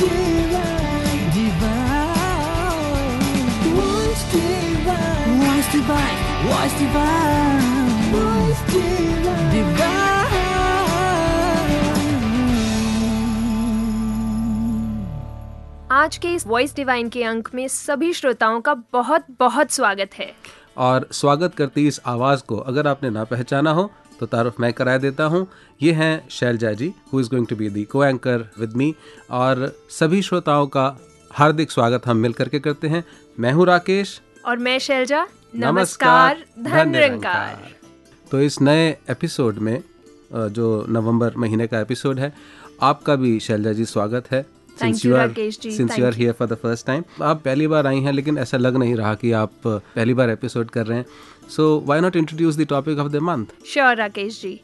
आज के इस वॉइस डिवाइन के अंक में सभी श्रोताओं का बहुत बहुत स्वागत है। और स्वागत करती इस आवाज़ को, अगर आपने ना पहचाना हो तो तारुफ मैं करा देता हूँ। ये हैं Shailaja ji who is going to be the co anchor with मी और सभी श्रोताओं का हार्दिक स्वागत हम मिल करके करते हैं। मैं हूँ राकेश। और मैं शैलजा। नमस्कार धन निरंकार तो इस नए एपिसोड में जो नवंबर महीने का एपिसोड है आपका भी शैलजा जी स्वागत है। Since you are here for the first time आप पहली बार आई हैं लेकिन ऐसा लग नहीं रहा कि आप पहली बार एपिसोड कर रहे हैं। So why not introduce the topic of the month sure Rakesh ji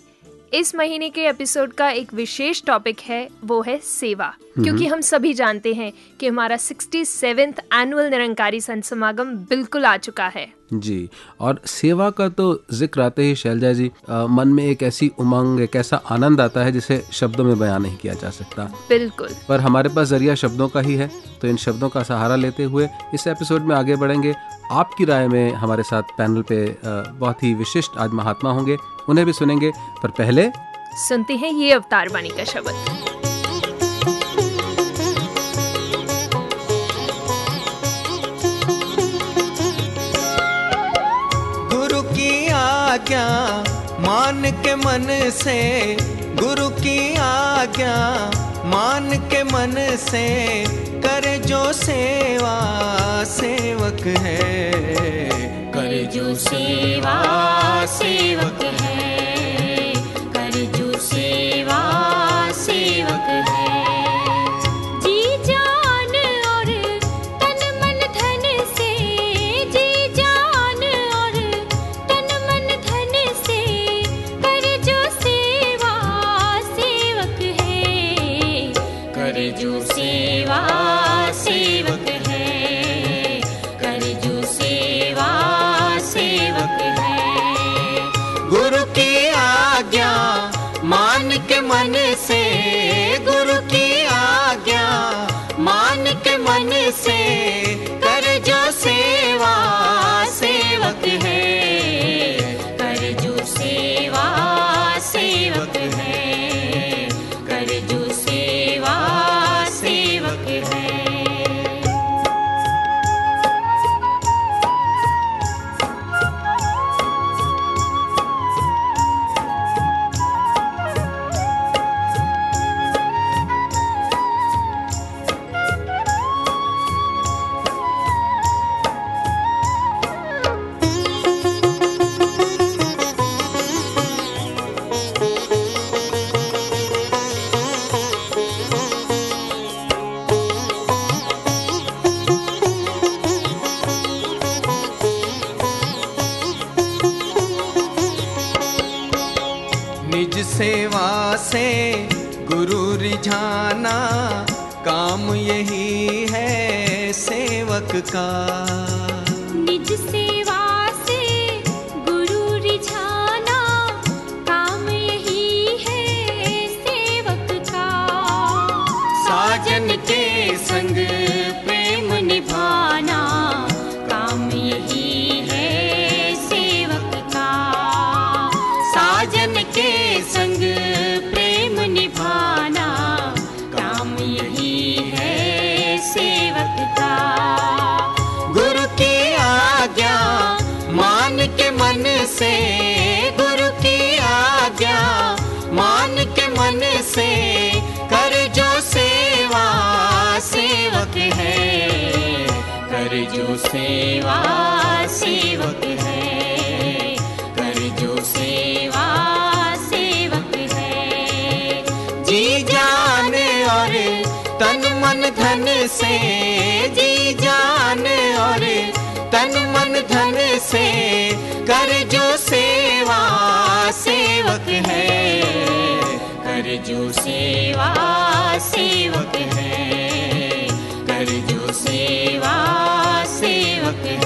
इस महीने के एपिसोड का एक विशेष टॉपिक है वो है सेवा। क्योंकि हम सभी जानते हैं कि हमारा 67th एनुअल निरंकारी संत समागम बिल्कुल आ चुका है। जी। और सेवा का तो ज़िक्र आते ही शैलजा जी अ, मन में एक ऐसी उमंग एक ऐसा आनंद आता है जिसे शब्दों में बयान नहीं किया जा सकता। बिल्कुल। पर हमारे पास ज़रिया शब्दों का ही है तो इन शब्दों का सहारा लेते हुए इस एपिसोड में आगे बढ़ेंगे। आपकी राय में हमारे साथ पैनल पे बहुत ही विशिष्ट आज महात्मा होंगे उन्हें भी सुनेंगे। पर पहले सुनते हैं ये अवतार वाणी का शब्द। आज्ञा, मान के मन से गुरु की आज्ञा, मान के मन से करे जो सेवा सेवक है। करे जो सेवा सेवक है। सेवक धन से जी जान और तन मन धन से कर जो सेवा सेवक है। कर जो सेवा सेवक है। कर जो सेवा सेवक है।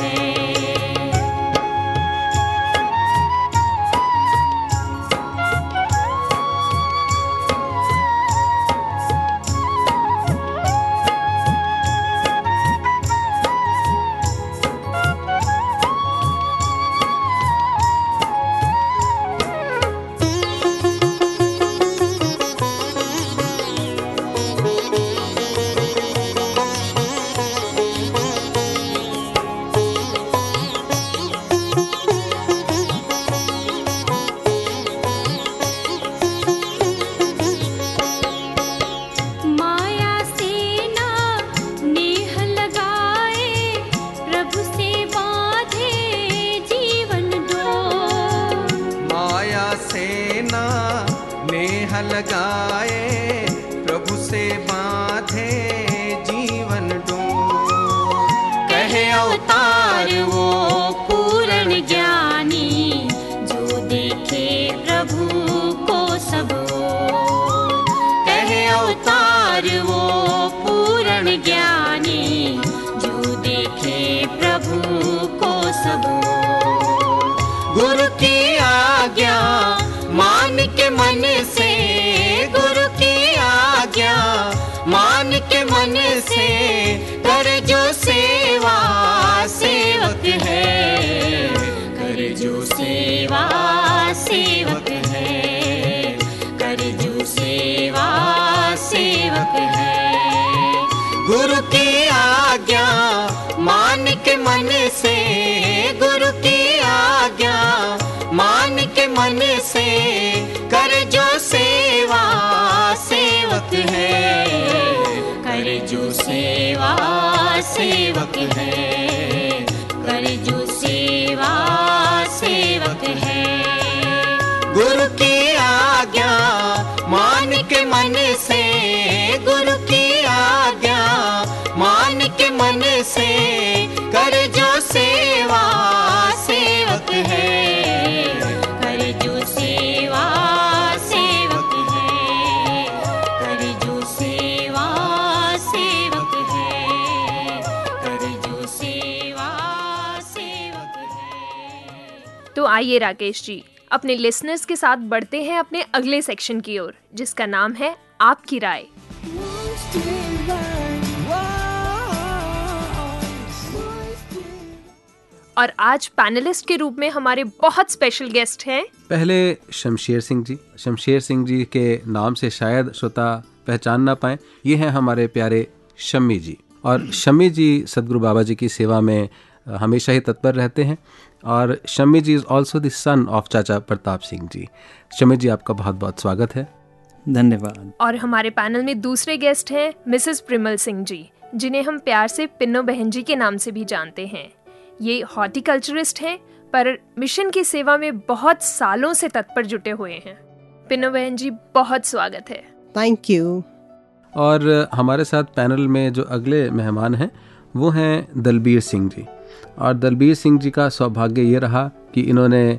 सेवक है। कर जो सेवा सेवक है। गुरु की आज्ञा मान के मन से। गुरु की आज्ञा मान के मन से। आइए राकेश जी, अपने लिसनर्स के साथ बढ़ते हैं अपने अगले सेक्शन की ओर, जिसका नाम है आपकी राय. और आज पैनलिस्ट के रूप में हमारे बहुत स्पेशल गेस्ट हैं पहले शमशेर सिंह जी, शमशेर सिंह जी के नाम से शायद श्रोता पहचान ना पाए, ये हैं हमारे प्यारे शम्मी जी और शम्मी जी सदगुरु बाबा जी की सेवा में हमेशा ही तत्पर रहते हैं। और Shami ji is also the son of चाचा प्रताप सिंह जी। शमी जी आपका बहुत बहुत स्वागत है। धन्यवाद। और हमारे पैनल में दूसरे गेस्ट हैं मिसेस प्रिमल सिंह जी जिन्हें हम प्यार से पिन्नो बहन जी के नाम से भी जानते हैं। ये हॉर्टिकल्चरिस्ट हैं पर मिशन की सेवा में बहुत सालों से तत्पर जुटे हुए हैं। पिन्नो बहन जी बहुत स्वागत है। थैंक यू और हमारे साथ पैनल में जो अगले मेहमान हैं वो हैं दलबीर सिंह जी। और दलबीर सिंह जी का सौभाग्य ये रहा कि इन्होंने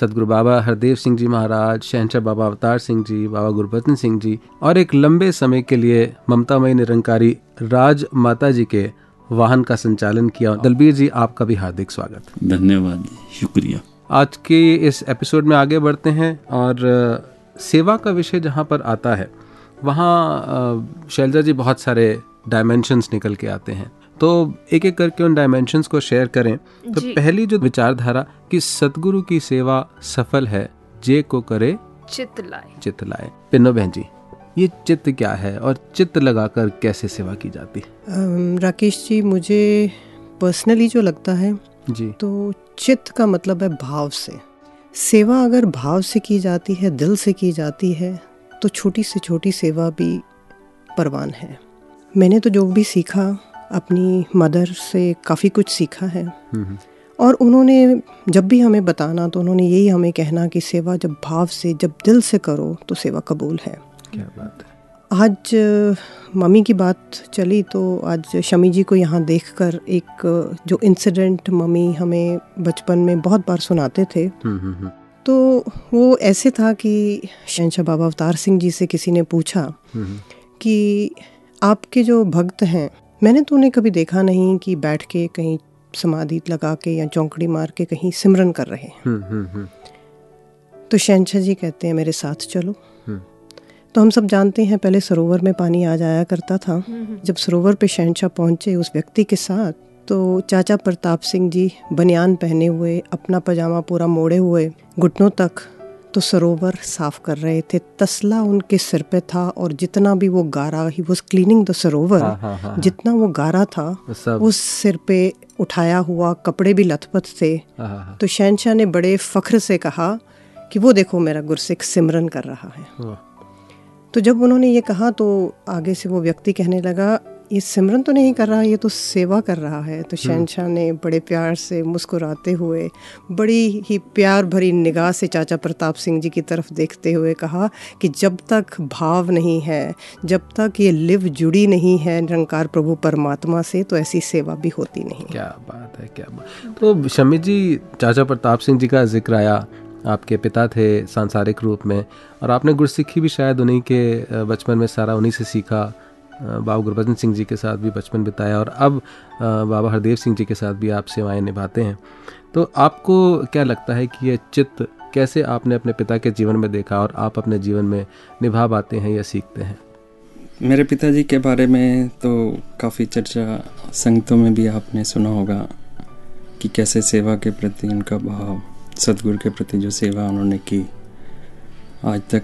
सदगुरु बाबा हरदेव सिंह जी महाराज शहनशाह बाबा अवतार सिंह जी बाबा गुरबचन सिंह जी और एक लंबे समय के लिए ममतामयी निरंकारी राज माता जी के वाहन का संचालन किया। दलबीर जी आपका भी हार्दिक स्वागत। धन्यवाद शुक्रिया। आज के इस एपिसोड में आगे बढ़ते हैं और सेवा का विषय जहाँ पर आता है वहाँ शैलजा जी बहुत सारे डायमेंशंस निकल के आते हैं। तो एक एक करके उन डायमेंशंस को शेयर करें। तो पहली जो विचारधारा कि सतगुरु की सेवा सफल है जे को करे चित लाए। चित्त लाए। पिन्नो बहन जी ये चित्त क्या है और चित्त लगाकर कैसे सेवा की जाती है? राकेश जी मुझे पर्सनली जो लगता है जी। तो चित्त का मतलब है भाव से। सेवा अगर भाव से की जाती है दिल से की जाती है तो छोटी से छोटी सेवा भी परवान है। मैंने तो जो भी सीखा अपनी मदर से काफ़ी कुछ सीखा है। हम्म, हम्म, और उन्होंने जब भी हमें बताना तो उन्होंने यही हमें कहना कि सेवा जब भाव से जब दिल से करो तो सेवा कबूल है। क्या बात है। आज मम्मी की बात चली तो आज शमी जी को यहाँ देखकर एक जो इंसिडेंट मम्मी हमें बचपन में बहुत बार सुनाते थे हम्म, तो वो ऐसे था कि शहनशाह बाबा अवतार सिंह जी से किसी ने पूछा कि आपके जो भक्त हैं मैंने तो उन्हें कभी देखा नहीं कि बैठ के कहीं समाधि लगा के या चौंकड़ी मार के कहीं सिमरन कर रहे हैं। हम्म, हम्म, हम्म, तो शहनशाह जी कहते हैं मेरे साथ चलो। हम्म। तो हम सब जानते हैं पहले सरोवर में पानी आ जाया करता था। जब सरोवर पे शहनशाह पहुँचे उस व्यक्ति के साथ तो चाचा प्रताप सिंह जी बनियान पहने हुए अपना पजामा पूरा मोड़े हुए घुटनों तक तो सरोवर साफ़ कर रहे थे। तसला उनके सिर पे था और जितना भी वो गारा ही वॉज़ क्लीनिंग द सरोवर हाँ, हाँ, हाँ, जितना वो गारा था उस सिर पे उठाया हुआ कपड़े भी लथपथ थे तो शहनशाह ने बड़े फख्र से कहा कि वो देखो मेरा गुरसिख सिमरन कर रहा है। तो जब उन्होंने ये कहा तो आगे से वो व्यक्ति कहने लगा ये सिमरन तो नहीं कर रहा ये तो सेवा कर रहा है। तो शहनशाह ने बड़े प्यार से मुस्कुराते हुए बड़ी ही प्यार भरी निगाह से चाचा प्रताप सिंह जी की तरफ़ देखते हुए कहा कि जब तक भाव नहीं है जब तक ये लिव जुड़ी नहीं है निरंकार प्रभु परमात्मा से तो ऐसी सेवा भी होती नहीं। क्या बात है क्या बात। तो शमी जी चाचा प्रताप सिंह जी का ज़िक्र आया आपके पिता थे सांसारिक रूप में और आपने गुरसिक्खी भी शायद उन्हीं के बचपन में सारा उन्हीं से सीखा। बाबा गुरबचन सिंह जी के साथ भी बचपन बिताया और अब बाबा हरदेव सिंह जी के साथ भी आप सेवाएँ निभाते हैं। तो आपको क्या लगता है कि ये चित्त कैसे आपने अपने पिता के जीवन में देखा और आप अपने जीवन में निभा पाते हैं या सीखते हैं? मेरे पिताजी के बारे में तो काफ़ी चर्चा संगतों में भी आपने सुना होगा कि कैसे सेवा के प्रति उनका भाव सदगुरु के प्रति जो सेवा उन्होंने की। आज तक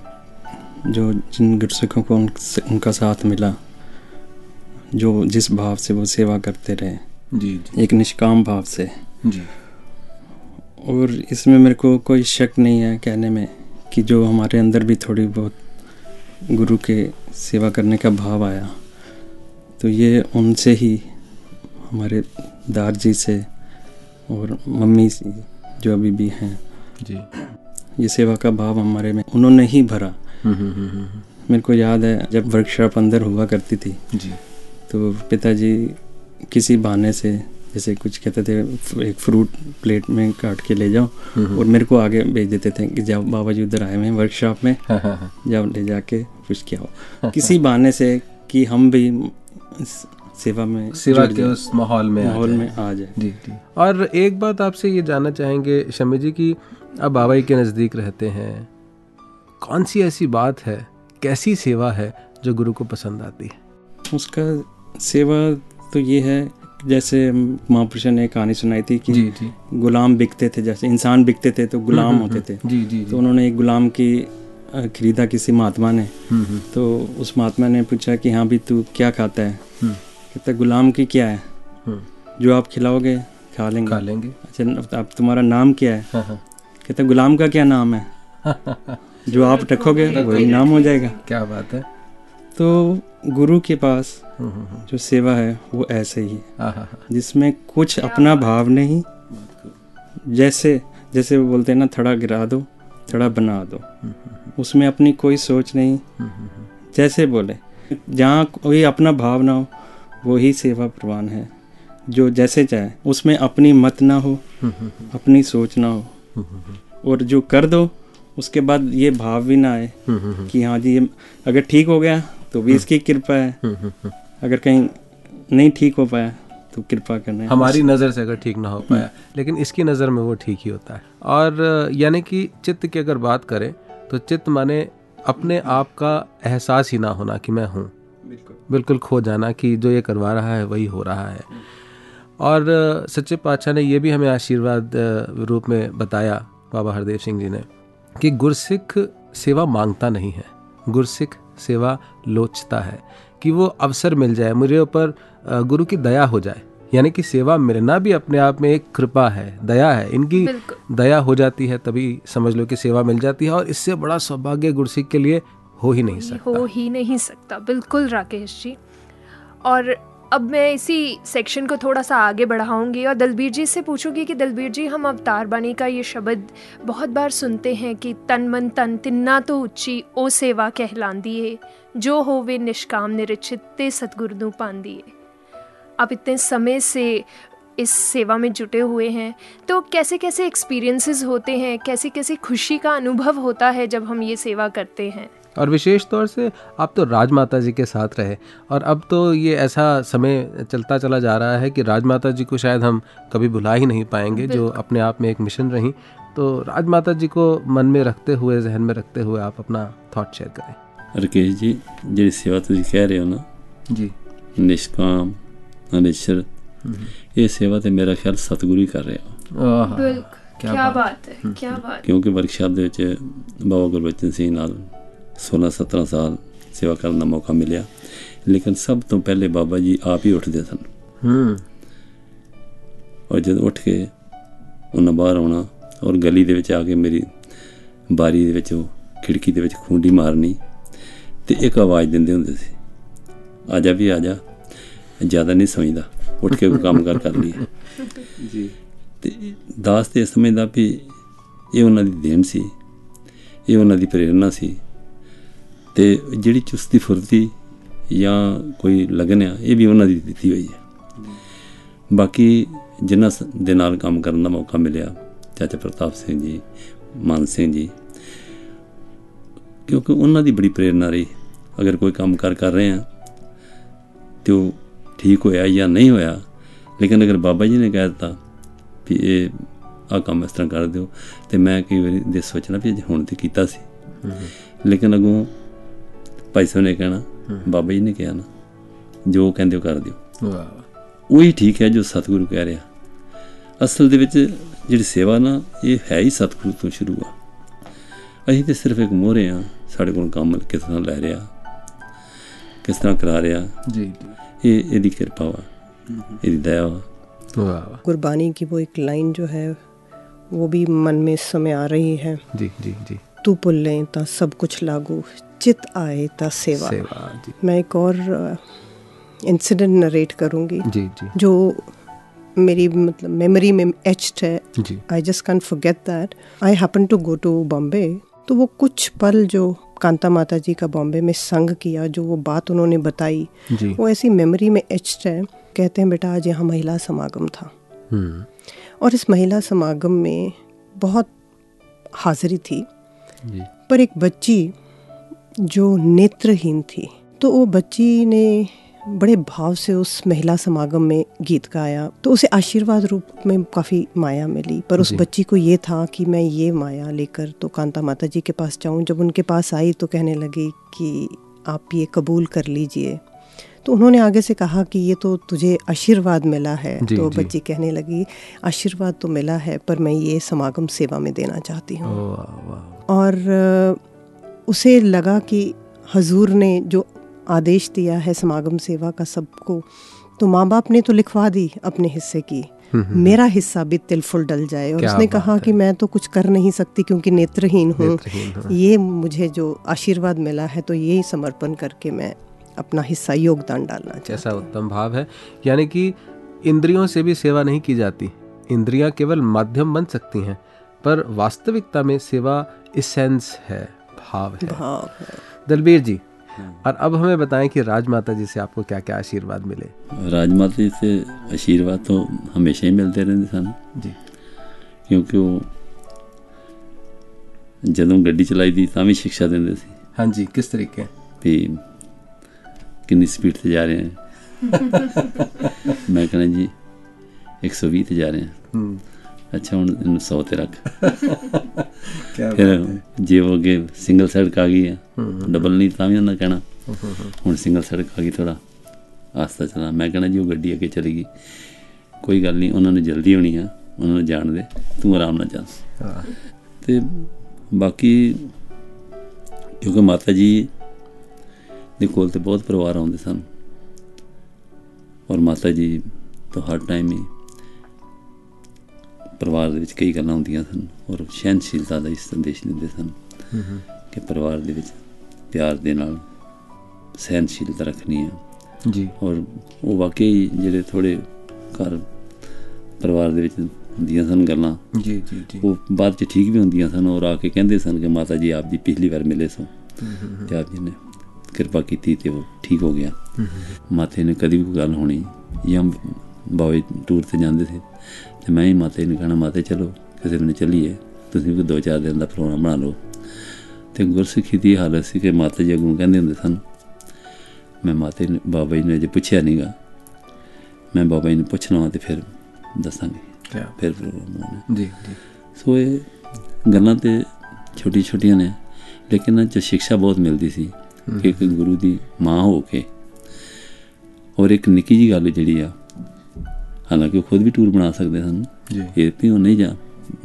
जो जिन गुरसिखों को उन, उनका साथ मिला जो जिस भाव से वो सेवा करते रहे। जी जी। एक निष्काम भाव से। जी। और इसमें मेरे को कोई शक नहीं है कहने में कि जो हमारे अंदर भी थोड़ी बहुत गुरु के सेवा करने का भाव आया तो ये उनसे ही हमारे दार जी से और मम्मी से जो अभी भी हैं जी। ये सेवा का भाव हमारे में उन्होंने ही भरा। हम्म, हम्म, हम्म, मेरे को याद है जब वर्कशॉप अंदर हुआ करती थी। जी। तो पिताजी किसी बहाने से जैसे कुछ कहते थे एक फ्रूट प्लेट में काट के ले जाओ और मेरे को आगे भेज देते थे कि जाओ बाबा जी उधर आए हुए हैं वर्कशॉप में। हाँ हाँ हाँ। जाओ ले जाके कुछ किया हो। किसी बहाने से कि हम भी सेवा में सेवा के उस माहौल में माहौल में आ जाए। जी जी। और एक बात आपसे ये जानना चाहेंगे शमी जी की अब बाबा जी के नज़दीक रहते हैं। कौन सी ऐसी बात है कैसी सेवा है जो गुरु को पसंद आती है? उसका सेवा तो ये है जैसे महापुरुष ने एक कहानी सुनाई थी कि जी गुलाम बिकते थे जैसे इंसान बिकते थे तो गुलाम होते थे। जी जी तो उन्होंने एक गुलाम की खरीदा किसी महात्मा ने। हम्म, हम्म, तो उस महात्मा ने पूछा कि हाँ भी तू क्या खाता है? हम्म, कहता गुलाम की क्या है? हम्म, जो आप खिलाओगे खा लेंगे। खा लेंगे। अच्छा अब तुम्हारा नाम क्या है? हाँ, हाँ। कहता गुलाम का क्या नाम है? जो आप रखोगे वही नाम हो जाएगा। क्या बात है। तो गुरु के पास हम्म, हम्म, हम्म, जो सेवा है वो ऐसे ही। है हाँ, हाँ, हाँ। जिसमें कुछ अपना भाव नहीं जैसे जैसे वो बोलते हैं ना थड़ा गिरा दो थड़ा बना दो। उसमें अपनी कोई सोच नहीं। जैसे बोले जहाँ कोई अपना भाव ना हो वो ही सेवा प्रवान है। जो जैसे चाहे उसमें अपनी मत ना हो अपनी सोच ना हो। और जो कर दो उसके बाद ये भाव भी ना आए कि हाँ जी ये अगर ठीक हो गया तो भी इसकी कृपा है। अगर कहीं नहीं ठीक हो पाया तो कृपा करना है। हमारी नज़र से अगर ठीक ना हो पाया लेकिन इसकी नज़र में वो ठीक ही होता है। और यानी कि चित्त की अगर बात करें तो चित्त माने अपने आप का एहसास ही ना होना कि मैं हूँ। बिल्कुल। खो जाना कि जो ये करवा रहा है वही हो रहा है। और सच्चे पातशाह ने यह भी हमें आशीर्वाद रूप में बताया बाबा हरदेव सिंह जी ने कि गुरसिख सेवा माँगता नहीं है। गुरसिख सेवा लोचता है कि वो अवसर मिल जाए मुझे ऊपर गुरु की दया हो जाए। यानी कि सेवा मिलना भी अपने आप में एक कृपा है दया है। इनकी दया हो जाती है तभी समझ लो कि सेवा मिल जाती है और इससे बड़ा सौभाग्य गुरसिख के लिए हो ही नहीं सकता। हो ही नहीं सकता। बिल्कुल राकेश जी। और अब मैं इसी सेक्शन को थोड़ा सा आगे बढ़ाऊँगी और दलबीर जी से पूछूँगी कि दलबीर जी, हम अवतार बानी का ये शब्द बहुत बार सुनते हैं कि तन मन तन तिन्ना तो उच्ची, ओ सेवा कहलांदी है जो हो वे निष्काम निरिचित ते सतगुरु पांदी है आप इतने समय से इस सेवा में जुटे हुए हैं तो कैसे कैसे एक्सपीरियंसेस होते हैं कैसी कैसी खुशी का अनुभव होता है जब हम ये सेवा करते हैं? और विशेष तौर से आप तो राजमाता जी के साथ रहे और अब तो ये ऐसा समय चलता चला जा रहा है कि राजमाता जी को शायद हम कभी भुला ही नहीं पाएंगे जो अपने आप में एक मिशन रही तो राजमाता जी को मन में रखते हुए जहन में रखते हुए आप अपना थॉट शेयर करें ਰਕੇਸ਼ ਜੀ ਜਿਹੜੀ ਸੇਵਾ ਤੁਸੀਂ ਕਹਿ ਰਹੇ ਹੋ ਨਾ जी ਨਿਸ਼ਕਾਮ ਅਨਿਸ਼ਰ ਇਹ ਸੇਵਾ ਤੇ ਮੇਰਾ ਖਿਆਲ ਸਤਿਗੁਰੂ ਹੀ ਕਰ ਰਿਹਾ बिल्कुल क्या बात है क्या बात ਕਿਉਂਕਿ ਵਰਕਸ਼ਾਪ ਦੇ ਵਿੱਚ ਬਾਬਾ ਗੁਰਬਚਨ ਸਿੰਘ ਨਾਲ 16-17 ਸਾਲ ਸੇਵਾ ਕਰਨ ਦਾ ਮੌਕਾ ਮਿਲਿਆ। ਲੇਕਿਨ ਸਭ ਤੋਂ ਪਹਿਲੇ ਬਾਬਾ ਜੀ ਆਪ ਹੀ ਉੱਠਦੇ ਸਨ। ਹੂੰ। ਔਰ ਜਦ ਉੱਠ ਕੇ ਉਹਨਾਂ ਬਾਹਰ ਆਉਣਾ ਔਰ ਗਲੀ ਦੇ ਵਿੱਚ ਆ ਕੇ ਮੇਰੀ ਬਾਰੀ ਦੇ ਵਿੱਚ ਉਹ ਖਿੜਕੀ ਦੇ ਵਿੱਚ ਖੁੰਡੀ ਮਾਰਨੀ ਤੇ ਇੱਕ ਆਵਾਜ਼ ਦਿੰਦੇ ਹੁੰਦੇ ਸੀ ਆ ਜਾ ਵੀ ਆ ਜਾ। ਜ਼ਿਆਦਾ ਨਹੀਂ ਸਮਝਦਾ। ਉੱਠ ਕੇ ਕੋਈ ਕੰਮ ਕਰ ਕਰ ਲਈ ਜੀ। ਤੇ ਦਾਸ ਤੇ ਸਮਝਦਾ ਵੀ ਇਹ ਉਹਨਾਂ ਦੀ ਦੇਣ ਸੀ ਇਹ ਉਹਨਾਂ ਦੀ ਪ੍ਰੇਰਣਾ ਸੀ। ਤੇ ਜਿਹੜੀ ਚੁਸਤੀ ਫੁਰਤੀ ਜਾਂ ਕੋਈ ਲਗਨ ਆ ਇਹ ਵੀ ਉਹਨਾਂ ਦੀ ਦਿੱਤੀ ਹੋਈ ਹੈ। ਬਾਕੀ ਜਿਨ੍ਹਾਂ ਦੇ ਨਾਲ ਕੰਮ ਕਰਨ ਦਾ ਮੌਕਾ ਮਿਲਿਆ ਚਾਚਾ ਪ੍ਰਤਾਪ ਸਿੰਘ ਜੀ ਮਾਨ ਸਿੰਘ ਜੀ ਕਿਉਂਕਿ ਉਹਨਾਂ ਦੀ ਬੜੀ ਪ੍ਰੇਰਣਾ ਰਹੀ। ਅਗਰ ਕੋਈ ਕੰਮ ਕਰ ਕਰ ਰਹੇ ਆ ਤੇ ਉਹ ਠੀਕ ਹੋਇਆ ਜਾਂ ਨਹੀਂ ਹੋਇਆ ਲੇਕਿਨ ਅਗਰ ਬਾਬਾ ਜੀ ਨੇ ਕਹਿ ਦਿੱਤਾ ਵੀ ਇਹ ਆ ਕੰਮ ਇਸ ਤਰ੍ਹਾਂ ਕਰ ਦਿਓ ਤੇ ਮੈਂ ਕਈ ਵਾਰੀ ਦੇ ਸੋਚਣਾ ਵੀ ਹੁਣ ਤੇ ਕੀਤਾ ਸੀ। ਲੇਕਿਨ ਅਗੋਂ ਭਾਈ ਸਾਹਿਬ ਨੇ ਕਹਿਣਾ ਬਾਬਾ ਜੀ ਨੇ ਕਿਹਾ ਨਾ ਜੋ ਕਹਿੰਦੇ ਉਹ ਕਰ ਦਿਓ ਵਾਹ ਉਹੀ ਠੀਕ ਹੈ ਜੋ ਸਤਿਗੁਰੂ ਕਹਿ ਰਿਹਾ ਅਸਲ ਦੇ ਵਿੱਚ ਜਿਹੜੀ ਸੇਵਾ ਨਾ ਇਹ ਹੈ ਹੀ ਸਤਿਗੁਰੂ ਤੋਂ ਸ਼ੁਰੂ ਆ ਅਸੀਂ ਤੇ ਸਿਰਫ ਇੱਕ ਮੋਹਰੇ ਆ ਸਾਡੇ ਕੋਲ ਕੰਮ ਕਿਸ ਤਰ੍ਹਾਂ ਲੈ ਰਿਹਾ ਕਿਸ ਤਰ੍ਹਾਂ ਕਰਾ ਰਿਹਾ ਜੀ ਜੀ ਇਹ ਇਹਦੀ ਕਿਰਪਾ ਵਾ ਇਹਦੀ ਦਇਆ ਵਾ वाह वाह गुरबानी की वो एक लाइन जो है वो भी मन में इस समय आ रही है जी जी जी तू पुल्ले ता सब कुछ लागू चित आए ता सेवा। सेवा जी। मैं एक और इंसिडेंट नरेट करूँगी जी जी। जो मेरी मतलब मेमोरी में एच्ड है। I just can forget that I happen to go to Bombay तो वो कुछ पल जो कांता माता जी का बॉम्बे में संग किया जो वो बात उन्होंने बताई वो ऐसी मेमोरी में एच्ड है। कहते हैं बेटा आज यहाँ महिला समागम था। हम्म। और इस महिला समागम में बहुत हाजिरी थी। जी। पर एक बच्ची जो नेत्रहीन थी। तो वो बच्ची ने बड़े भाव से उस महिला समागम में गीत गाया। तो उसे आशीर्वाद रूप में काफ़ी माया मिली। पर उस बच्ची को ये था कि मैं ये माया लेकर तो कांता माता जी के पास जाऊँ। जब उनके पास आई तो कहने लगी कि आप ये कबूल कर लीजिए। तो उन्होंने आगे से कहा कि ये तो तुझे आशीर्वाद मिला है। जी, तो जी। बच्ची कहने लगी आशीर्वाद तो मिला है पर मैं ये समागम सेवा में देना चाहती हूँ। और उसे लगा कि हजूर ने जो आदेश दिया है समागम सेवा का सबको तो माँ बाप ने तो लिखवा दी अपने हिस्से की। मेरा हिस्सा भी तिलफुल डल जाए। और उसने कहा कि मैं तो कुछ कर नहीं सकती क्योंकि नेत्रहीन हूँ। ये मुझे जो आशीर्वाद मिला है तो यही समर्पण करके मैं अपना हिस्सा योगदान डालना जैसा उत्तम भाव है। यानी कि इंद्रियों से भी सेवा नहीं की जाती। इंद्रियाँ केवल माध्यम बन सकती हैं पर वास्तविकता में सेवा इसेंस है। भाव है भाव है दलबीर जी और अब हमें बताएं कि राजमाता जी से आपको क्या क्या आशीर्वाद मिले ਰਾਜਮਾਤਾ ਜੀ ਤੇ ਆਸ਼ੀਰਵਾਦ ਤੋਂ ਹਮੇਸ਼ਾ ਹੀ ਮਿਲਦੇ ਰਹਿੰਦੇ ਸਨ ਜੀ ਕਿਉਂਕਿ ਉਹ ਜਦੋਂ ਗੱਡੀ ਚਲਾਈ ਦੀ ਤਾਂ ਵੀ ਸਿੱਖਿਆ ਦਿੰਦੇ ਸੀ हाँ जी किस तरीके ਵੀ ਕਿੰਨੀ ਸਪੀਡ ਤੇ ਜਾ ਰਹੇ ਹਾਂ ਮੈਂ ਕਹਿੰਦਾ ਜੀ 120 ਤੇ ਜਾ ਰਹੇ ਹਾਂ हम्म, ਅੱਛਾ ਹੁਣ ਇਹਨੂੰ 100 ਤੇ ਰੱਖ। ਕੀ ਬਾਤ ਹੈ। ਜੇ ਉਹ ਗੇ ਸਿੰਗਲ ਸੜਕ ਆ ਗਈ ਹੈ ਡਬਲ ਨਹੀਂ ਤਾਂ ਵੀ ਉਹਨਾਂ ਕਹਿਣਾ। ਹੁਣ ਸਿੰਗਲ ਸੜਕ ਆ ਗਈ ਥੋੜਾ ਆਸਤਾ ਚਲਾ। ਮੈਂ ਕਹਿੰਦਾ ਜੀ ਉਹ ਗੱਡੀ ਅੱਗੇ ਚਲੀ ਗਈ। ਕੋਈ ਗੱਲ ਨਹੀਂ ਉਹਨਾਂ ਨੂੰ ਜਲਦੀ ਹੋਣੀ ਆ। ਉਹਨਾਂ ਨੂੰ ਜਾਣ ਦੇ। ਤੂੰ ਆਰਾਮ ਨਾਲ ਚੱਲ। ਹਾਂ। ਤੇ ਬਾਕੀ ਕਿਉਂਕਿ ਮਾਤਾ ਜੀ ਦੇ ਕੋਲ ਤੇ ਬਹੁਤ ਪਰਿਵਾਰ ਆਉਂਦੇ ਸਨ। ਔਰ ਮਾਤਾ ਜੀ ਤਾਂ ਹਰ ਟਾਈਮ ਹੀ ਪਰਿਵਾਰ ਦੇ ਵਿੱਚ ਕਈ ਗੱਲਾਂ ਹੁੰਦੀਆਂ ਸਨ ਔਰ ਸਹਿਨਸ਼ੀਲਤਾ ਦਾ ਸੰਦੇਸ਼ ਦਿੰਦੇ ਸਨ ਕਿ ਪਰਿਵਾਰ ਦੇ ਵਿੱਚ ਪਿਆਰ ਦੇ ਨਾਲ ਸਹਿਨਸ਼ੀਲਤਾ ਰੱਖਣੀ ਹੈ। ਜੀ। ਔਰ ਉਹ ਵਾਕਈ ਜਿਹੜੇ ਥੋੜੇ ਘਰ ਪਰਿਵਾਰ ਦੇ ਵਿੱਚ ਹੁੰਦੀਆਂ ਸਨ ਗੱਲਾਂ ਜੀ ਜੀ ਜੀ। ਉਹ ਬਾਅਦ ਚ ਠੀਕ ਵੀ ਹੁੰਦੀਆਂ ਸਨ ਔਰ ਆ ਕੇ ਕਹਿੰਦੇ ਸਨ ਕਿ ਮਾਤਾ ਜੀ ਆਪ ਜੀ ਪਿਛਲੀ ਵਾਰ ਮਿਲੇ ਸੋ ਤੇ ਆਪ ਜੀ ਨੇ ਕਿਰਪਾ ਕੀਤੀ ਤੇ ਉਹ ਠੀਕ ਹੋ ਗਿਆ। ਮਾਤੇ ਨੇ ਕਦੀ ਵੀ ਗੱਲ ਹੋਣੀ ਜਾਂ ਬਾਵੇ ਟੂਰ ਤੇ ਜਾਂਦੇ ਸੀ। ਤੇ ਮੈਂ ਹੀ ਮਾਤੇ ਨੂੰ ਕਹਣਾ ਮਾਤੇ ਚਲੋ ਕਿਸੇ ਦਿਨ ਚੱਲੀਏ। ਤੁਸੀਂ ਵੀ ਦੋ ਚਾਰ ਦਿਨ ਦਾ ਪ੍ਰੋਗਰਾਮ ਬਣਾ ਲਓ। ਤੇ ਗੁਰਸਿੱਖੀ ਦੀ ਹਾਲਤ ਸੀ ਕਿ ਮਾਤਾ ਜੀ ਨੂੰ ਕਹਿੰਦੇ ਹੁੰਦੇ ਸਨ ਮੈਂ ਮਾਤੇ ਨੇ ਬਾਬਾ ਜੀ ਨੇ ਜੇ ਪੁੱਛਿਆ ਨਹੀਂਗਾ ਮੈਂ ਬਾਬਾ ਜੀ ਨੂੰ ਪੁੱਛਣਾ ਤੇ ਫਿਰ ਦੱਸਾਂਗੇ। ਫਿਰ ਜੀ ਜੀ। ਸੋ ਇਹ ਗੱਲਾਂ ਤੇ ਛੋਟੀ ਛੋਟੀਆਂ ਨੇ ਲੇਕਿਨ ਚ ਸਿੱਖਿਆ ਬਹੁਤ ਮਿਲਦੀ ਸੀ ਕਿ ਇੱਕ ਗੁਰੂ ਦੀ ਮਾਂ ਹੋ ਕੇ ਔਰ ਇੱਕ ਨਿੱਕੀ ਜੀ ਗੱਲ ਜਿਹੜੀ ਆ ਹਾਲਾਂਕਿ ਉਹ ਖੁਦ ਵੀ ਟੂਰ ਬਣਾ ਸਕਦੇ ਸਨ ਜੀ। ਇਹ ਵੀ ਉਹ ਨਹੀਂ ਜਾ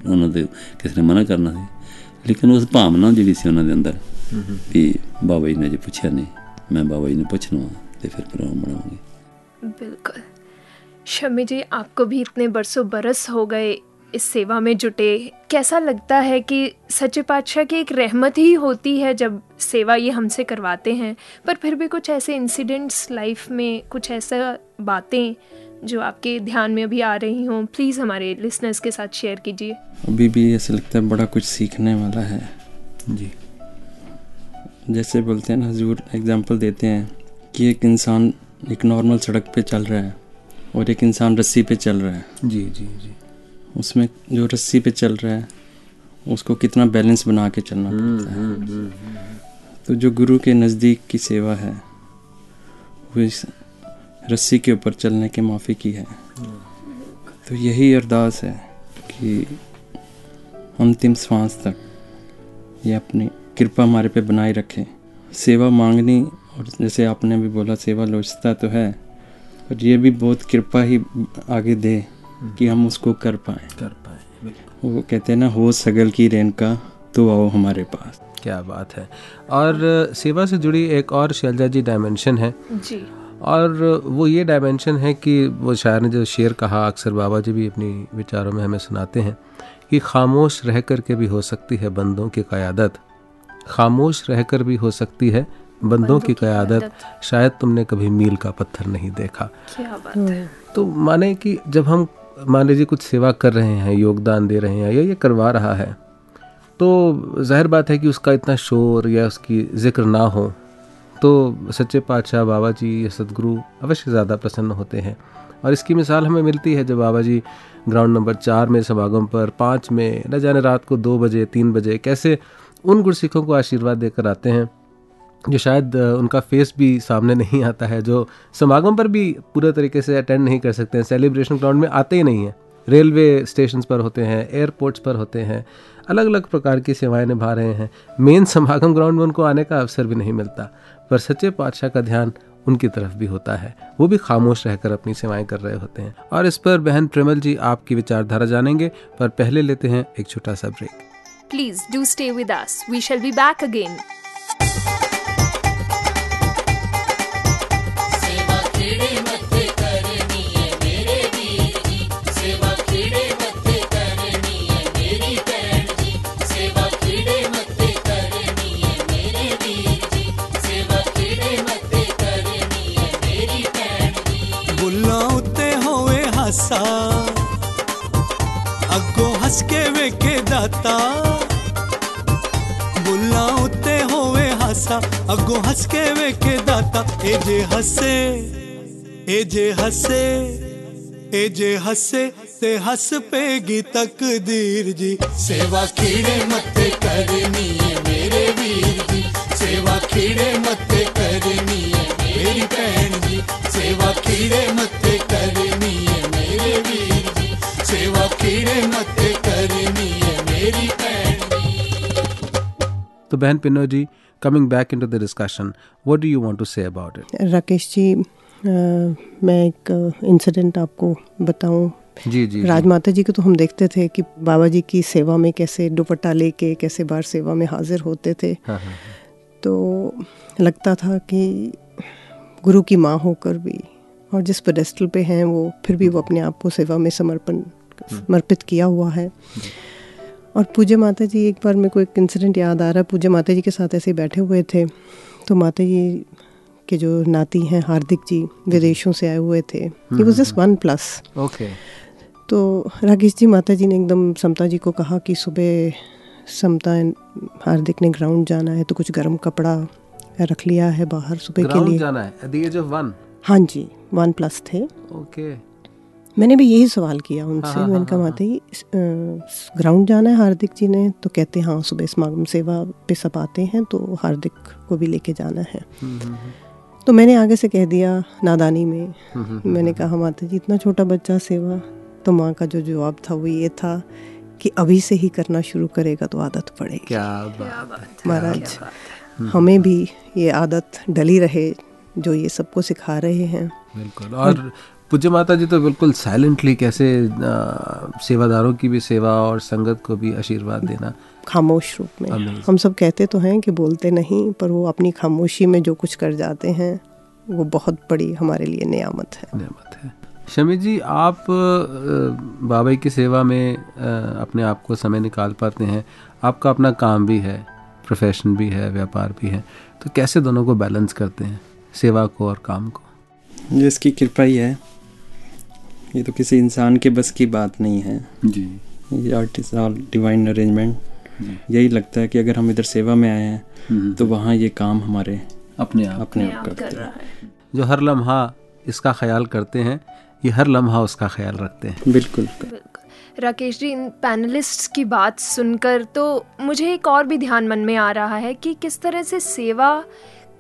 ਉਹਨਾਂ ਦੇ ਕਿਸੇ ਨੇ ਮਨਾ ਕਰਨਾ ਸੀ ਲੇਕਿਨ ਉਸ ਭਾਵਨਾ ਜਿਹੜੀ ਸੀ ਉਹਨਾਂ ਦੇ ਅੰਦਰ ਵੀ ਬਾਬਾ ਜੀ ਨੇ ਜੇ ਪੁੱਛਿਆ ਨਹੀਂ ਮੈਂ ਬਾਬਾ ਜੀ ਨੂੰ ਪੁੱਛਣਾ ਵਾ ਤੇ ਫਿਰ ਪ੍ਰੋਗਰਾਮ ਬਣਾਵਾਂਗੇ बिल्कुल शमी जी आपको भी इतने बरसों बरस हो गए इस सेवा में जुटे कैसा लगता है कि सच्चे पातशाह की एक रहमत ही होती है जब सेवा ये हमसे करवाते हैं पर फिर भी कुछ ऐसे इंसिडेंट्स लाइफ में कुछ ऐसा बातें जो आपके ध्यान में अभी आ रही हों प्लीज़ हमारे लिसनर्स के साथ शेयर कीजिए। अभी भी ऐसा लगता है बड़ा कुछ सीखने वाला है। जी। जैसे बोलते हैं ना हजूर एग्जांपल देते हैं कि एक इंसान एक नॉर्मल सड़क पे चल रहा है और एक इंसान रस्सी पे चल रहा है। जी जी जी। उसमें जो रस्सी पे चल रहा है उसको कितना बैलेंस बना के चलना पड़ता है। तो जो गुरु के नज़दीक की सेवा है वो इस रस्सी के ऊपर चलने के माफ़ी की है। तो यही अरदास है कि अंतिम श्वास तक ये अपनी कृपा हमारे पे बनाए रखे। सेवा मांगनी और जैसे आपने भी बोला सेवा लोचता तो है पर ये भी बहुत कृपा ही आगे दे कि हम उसको कर पाए। कर पाए वो कहते हैं ना हो सगल की रेन का तो आओ हमारे पास। क्या बात है। और सेवा से जुड़ी एक और शैलजा जी डायमेंशन है। जी। और वो ये डायमेंशन है कि वो शायर ने जो शेर कहा अक्सर बाबा जी भी अपनी विचारों में हमें सुनाते हैं कि खामोश रह कर के भी हो सकती है बंदों की क़्यादत। खामोश रह कर भी हो सकती है बंदों की क़्यादत। शायद तुमने कभी मील का पत्थर नहीं देखा। क्या बात है। तो माने कि जब हम मान लीजिए कुछ सेवा कर रहे हैं योगदान दे रहे हैं या ये करवा रहा है तो ज़ाहिर बात है कि उसका इतना शोर या उसकी ज़िक्र ना हो। तो सच्चे पातशाह बाबा जी या सदगुरु अवश्य ज़्यादा प्रसन्न होते हैं। और इसकी मिसाल हमें मिलती है जब बाबा जी ग्राउंड नंबर चार में समागम पर पाँच में न जाने रात को दो बजे, तीन बजे कैसे उन गुरसिखों को आशीर्वाद देकर आते हैं, जो शायद उनका फेस भी सामने नहीं आता है, जो समागम पर भी पूरे तरीके से अटेंड नहीं कर सकते हैं, सेलिब्रेशन ग्राउंड में आते ही नहीं हैं। रेलवे स्टेशन पर होते हैं, एयरपोर्ट्स पर होते हैं अलग अलग प्रकार की सेवाएँ निभा रहे हैं। मेन समागम ग्राउंड में उनको आने का अवसर भी नहीं मिलता। पर सच्चे पातशाह का ध्यान उनकी तरफ़ भी होता है। वो भी खामोश रहकर अपनी सेवाएँ कर रहे होते हैं। और इस पर बहन प्रेमल जी आपकी विचारधारा जानेंगे, पर पहले लेते हैं एक छोटा सा break. Please do stay with us we shall be back again. ਹੋਵੇ ਹਾਸਾ ਅੱਗੋਂ ਹੱਸ ਕੇ ਵੇਖੇ ਦਾਤਾ ਬੁੱਲਾਂ ਉੱਤੇ ਹੋਵੇ ਹਾਸਾ ਅੱਗੋਂ ਹੱਸ ਕੇ ਵੇਖੇ ਦਾਤਾ ਇਹ ਜੇ ਹੱਸੇ ਇਹ ਜੇ ਹੱਸੇ ਇਹ ਜੇ ਹੱਸੇ ਤੇ ਹੱਸ ਪੇਗੀ ਤਕਦੀਰ ਜੀ ਸੇਵਾ ਖੀੜੇ ਮੱਥੇ ਕਰਨੀ ਹੈ ਮੇਰੇ ਵੀਰ ਜੀ ਸੇਵਾ ਖੀੜੇ ਮੱਥੇ बहन Pinno ji coming back into the discussion what do you want to say about it Rakesh ji uh, मैं एक इंसिडेंट आपको बताऊँ। जी जी राजमाता जी को तो हम देखते थे कि बाबा जी की सेवा में कैसे दुपट्टा लेके कैसे बार सेवा में हाजिर होते थे। हाँ हाँ तो लगता था कि गुरु की माँ होकर भी और जिस पेडेस्टल पे हैं वो फिर भी वो अपने आप को सेवा में समर्पण समर्पित किया हुआ है। और पूजा माता जी एक बार मेरे को एक इंसिडेंट याद आ रहा है। पूज्य माता जी के साथ ऐसे बैठे हुए थे। तो माता जी के जो नाती हैं हार्दिक जी विदेशों से आए हुए थे। He was just one plus okay तो राकेश जी माता जी ने एकदम समता जी को कहा कि सुबह समता हार्दिक ने ग्राउंड जाना है तो कुछ गर्म कपड़ा रख लिया है बाहर सुबह के लिए। जाना है। हाँ जी वन प्लस थे। ओके मैंने भी यही सवाल किया उनसे। हाँ, मैंने हाँ, कहा हाँ, माता जी ग्राउंड जाना है हार्दिक जी ने तो कहते हैं हाँ सुबह समागम सेवा पे सब आते हैं तो हार्दिक को भी लेके जाना है। तो मैंने आगे से कह दिया नादानी में। मैंने कहा माता जी इतना छोटा बच्चा सेवा तो माँ का जो जवाब था वो ये था कि अभी से ही करना शुरू करेगा तो आदत पड़ेगी। क्या बात महाराज हमें भी ये आदत डली रहे जो ये सबको सिखा रहे हैं। बिल्कुल। और पूज्य माता जी तो बिल्कुल साइलेंटली कैसे सेवादारों की भी सेवा और संगत को भी आशीर्वाद देना। खामोश रूप में। Amazing. हम सब कहते तो हैं कि बोलते नहीं पर वो अपनी खामोशी में जो कुछ कर जाते हैं वो बहुत बड़ी हमारे लिए नियामत है। नेमत है। शमी जी आप बाबा की सेवा में अपने आप को समय निकाल पाते हैं। आपका अपना काम भी है प्रोफेशन भी है व्यापार भी है। तो कैसे दोनों को बैलेंस करते हैं सेवा को और काम को? जिसकी कृपा ही है। ये तो किसी इंसान के बस की बात नहीं है। जी। ये आर्टिस्ट ऑल डिवाइन अरेंजमेंट यही लगता है कि अगर हम इधर सेवा में आए हैं तो वहाँ ये काम हमारे अपने आप अपने आप करते हैं। जो हर लम्हा इसका ख्याल करते हैं ये हर लम्हा उसका ख्याल रखते हैं। बिल्कुल। बिल्कुल। राकेश जी इन पैनलिस्ट्स की बात सुनकर तो मुझे एक और भी ध्यान मन में आ रहा है कि किस तरह से सेवा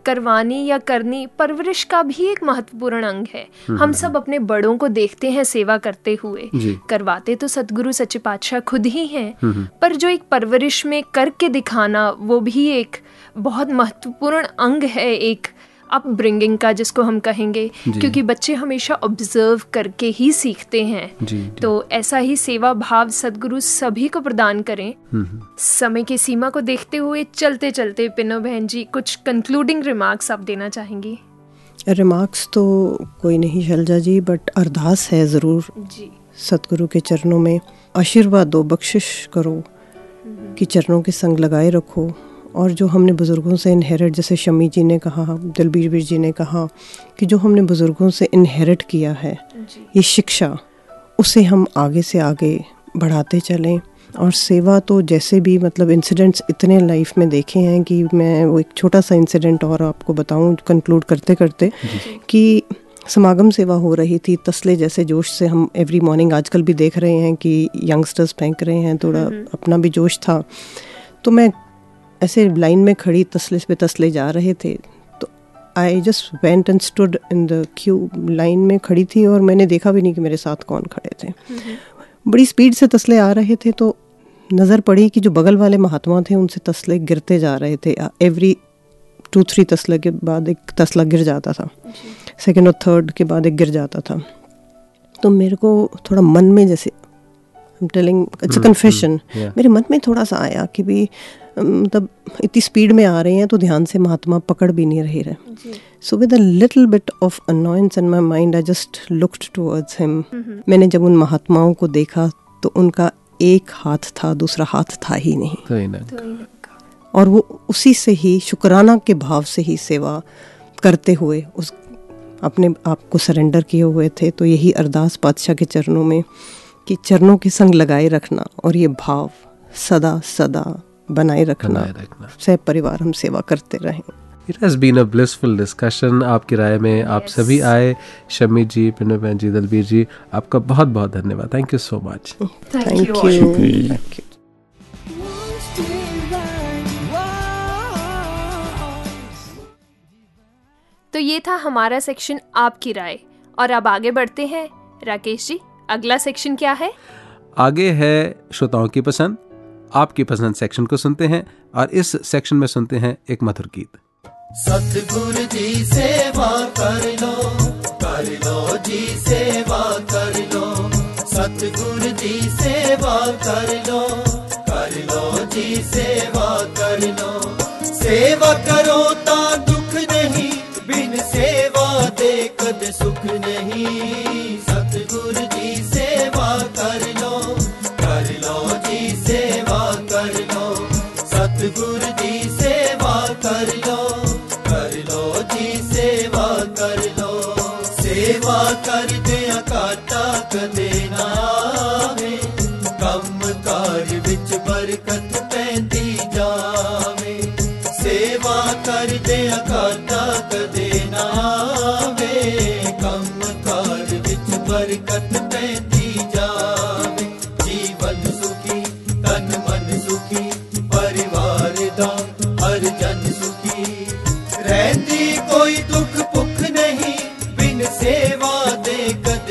करवानी या करनी परवरिश का भी एक महत्वपूर्ण अंग है। हम सब अपने बड़ों को देखते हैं सेवा करते हुए। करवाते तो सतगुरु सच्चे पातशाह खुद ही हैं पर जो एक परवरिश में करके दिखाना वो भी एक बहुत महत्वपूर्ण अंग है एक अपब्रिंगिंग का जिसको हम कहेंगे क्योंकि बच्चे हमेशा ऑब्ज़र्व करके ही सीखते हैं। जी जी। तो ऐसा ही सेवा भाव सदगुरु सभी को प्रदान करें। समय की सीमा को देखते हुए चलते चलते पिनो बहन जी कुछ कंक्लूडिंग रिमार्क्स आप देना चाहेंगी? रिमार्क्स तो कोई नहीं शैलजा जी बट अरदास है ज़रूर जी। सतगुरु के चरणों में। आशीर्वाद दो बख्शिश करो कि चरणों के संग लगाए रखो। और जो हमने बुज़ुर्गों से इनहेरिट जैसे शमी जी ने कहा दिलबीर बीर जी ने कहा कि जो हमने बुज़ुर्गों से इनहेरिट किया है ये शिक्षा उसे हम आगे से आगे बढ़ाते चलें। और सेवा तो जैसे भी मतलब इंसिडेंट्स इतने लाइफ में देखे हैं कि मैं वो एक छोटा सा इंसिडेंट और आपको बताऊँ कंक्लूड करते करते कि समागम सेवा हो रही थी तसले जैसे जोश से हम एवरी मॉर्निंग आजकल भी देख रहे हैं कि यंगस्टर्स फेंक रहे हैं थोड़ा अपना भी जोश था। तो मैं ऐसे लाइन में खड़ी तसले पे तसले जा रहे थे तो I just went and stood in the queue line में खड़ी थी और मैंने देखा भी नहीं कि मेरे साथ कौन खड़े थे। बड़ी स्पीड से तसले आ रहे थे तो नज़र पड़ी कि जो बगल वाले महात्मा थे उनसे तसले गिरते जा रहे थे। एवरी टू थ्री तसले के बाद एक तसला गिर जाता था। सेकेंड और थर्ड के बाद एक गिर जाता था। तो मेरे को थोड़ा मन में जैसे टेलिंग इट्स कन्फेशन मेरे मन में थोड़ा सा आया कि भी मतलब इतनी स्पीड में आ रहे हैं तो ध्यान से महात्मा पकड़ भी नहीं रहे रहे so with a little bit of annoyance in my mind I just looked towards him मैंने जब उन महात्माओं को देखा तो उनका एक हाथ था दूसरा हाथ था ही नहीं। तो ही ना। और वो उसी से ही शुक्राना के भाव से ही सेवा करते हुए उस अपने आप को सरेंडर किए हुए थे। तो यही अरदास बादशाह के चरणों में कि चरणों के संग लगाए रखना और ये भाव सदा सदा बनाए रखना। बनाए रखना। सह परिवार हम सेवा करते रहें। It has been a blissful discussion आपकी राय में yes. आप सभी आए। शमी जी पिनो बहन जी दलबीर जी आपका बहुत बहुत धन्यवाद thank you so much thank you thank you तो ये था हमारा सेक्शन आपकी राय। और अब आगे बढ़ते हैं। राकेश जी अगला सेक्शन क्या है? आगे है श्रोताओं की पसंद। आपकी पसंद सेक्शन को सुनते हैं और इस सेक्शन में सुनते हैं एक मधुर गीत। सतगुर जी सेवा कर लो कर लो जी सेवा कर लो। सतगुर जी सेवा कर लो कर लो जी सेवा कर लो। सेवा करो ता दुख नहीं, बिन सेवा दे कद सुख नहीं। सेवा दे कर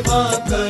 सेवा करो।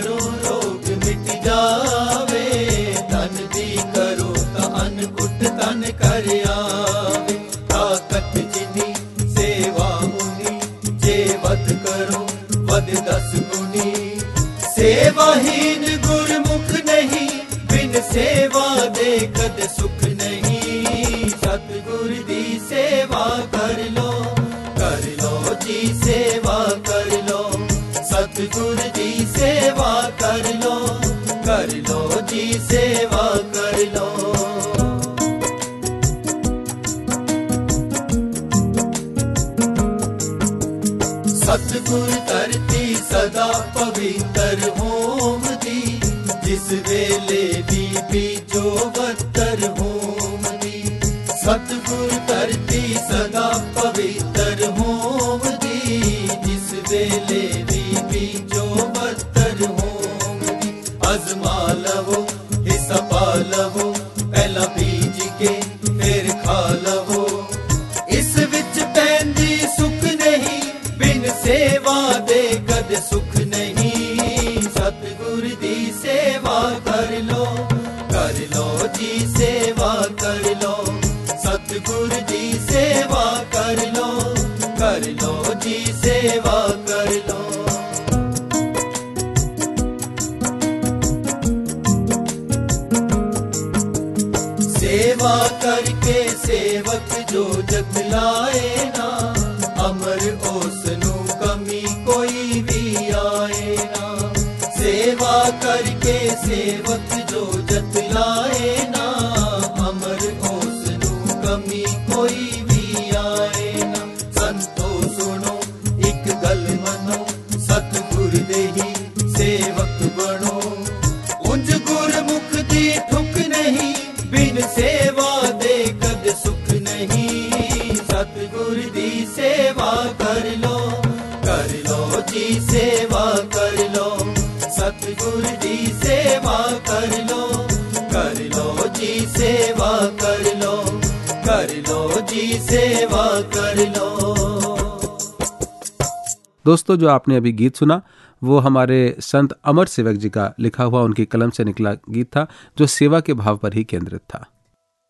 दोस्तों, जो आपने अभी गीत सुना, वो हमारे संत अमर सेवक जी का लिखा हुआ उनकी कलम से निकला गीत था, जो सेवा के भाव पर ही केंद्रित था।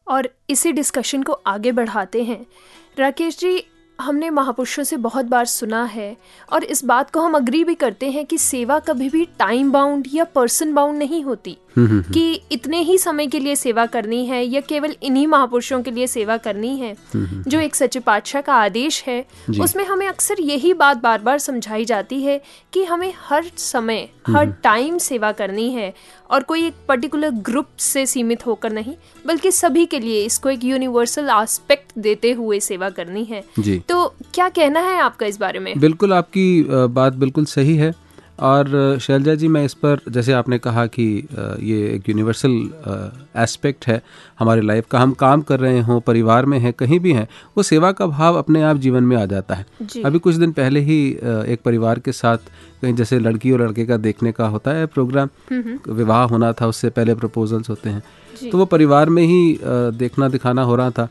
और इसी डिस्कशन को आगे बढ़ाते हैं। राकेश जी, हमने महापुरुषों से बहुत बार सुना है, और इस बात को हम अग्री भी करते हैं कि सेवा कभी भी टाइम बाउंड या पर्सन बाउंड नहीं होती। कि इतने ही समय के लिए सेवा करनी है या केवल इन्हीं महापुरुषों के लिए सेवा करनी है जो एक सच्चे पातशाह का आदेश है उसमें हमें अक्सर यही बात बार बार समझाई जाती है कि हमें हर समय हर टाइम सेवा करनी है और कोई एक पर्टिकुलर ग्रुप से सीमित होकर नहीं बल्कि सभी के लिए इसको एक यूनिवर्सल आस्पेक्ट देते हुए सेवा करनी है। तो क्या कहना है आपका इस बारे में? बिल्कुल आपकी बात बिल्कुल सही है। और शैलजा जी मैं इस पर जैसे आपने कहा कि ये एक यूनिवर्सल एस्पेक्ट है हमारी लाइफ का हम काम कर रहे हों परिवार में हैं कहीं भी हैं वो सेवा का भाव अपने आप जीवन में आ जाता है। अभी कुछ दिन पहले ही एक परिवार के साथ कहीं जैसे लड़की और लड़के का देखने का होता है प्रोग्राम विवाह होना था उससे पहले प्रपोजल्स होते हैं। तो वो परिवार में ही देखना दिखाना हो रहा था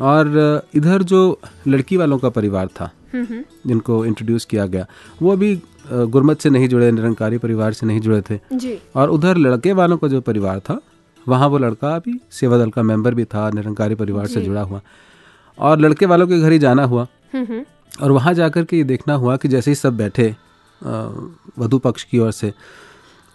और इधर जो लड़की वालों का परिवार था जिनको इंट्रोड्यूस किया गया वो अभी गुरमत से नहीं जुड़े निरंकारी परिवार से नहीं जुड़े थे। जी। और उधर लड़के वालों का जो परिवार था वहाँ वो लड़का अभी सेवा दल का मेंबर भी था निरंकारी परिवार से जुड़ा हुआ। और लड़के वालों के घर ही जाना हुआ। और वहाँ जाकर के ये देखना हुआ कि जैसे ही सब बैठे वधु पक्ष की ओर से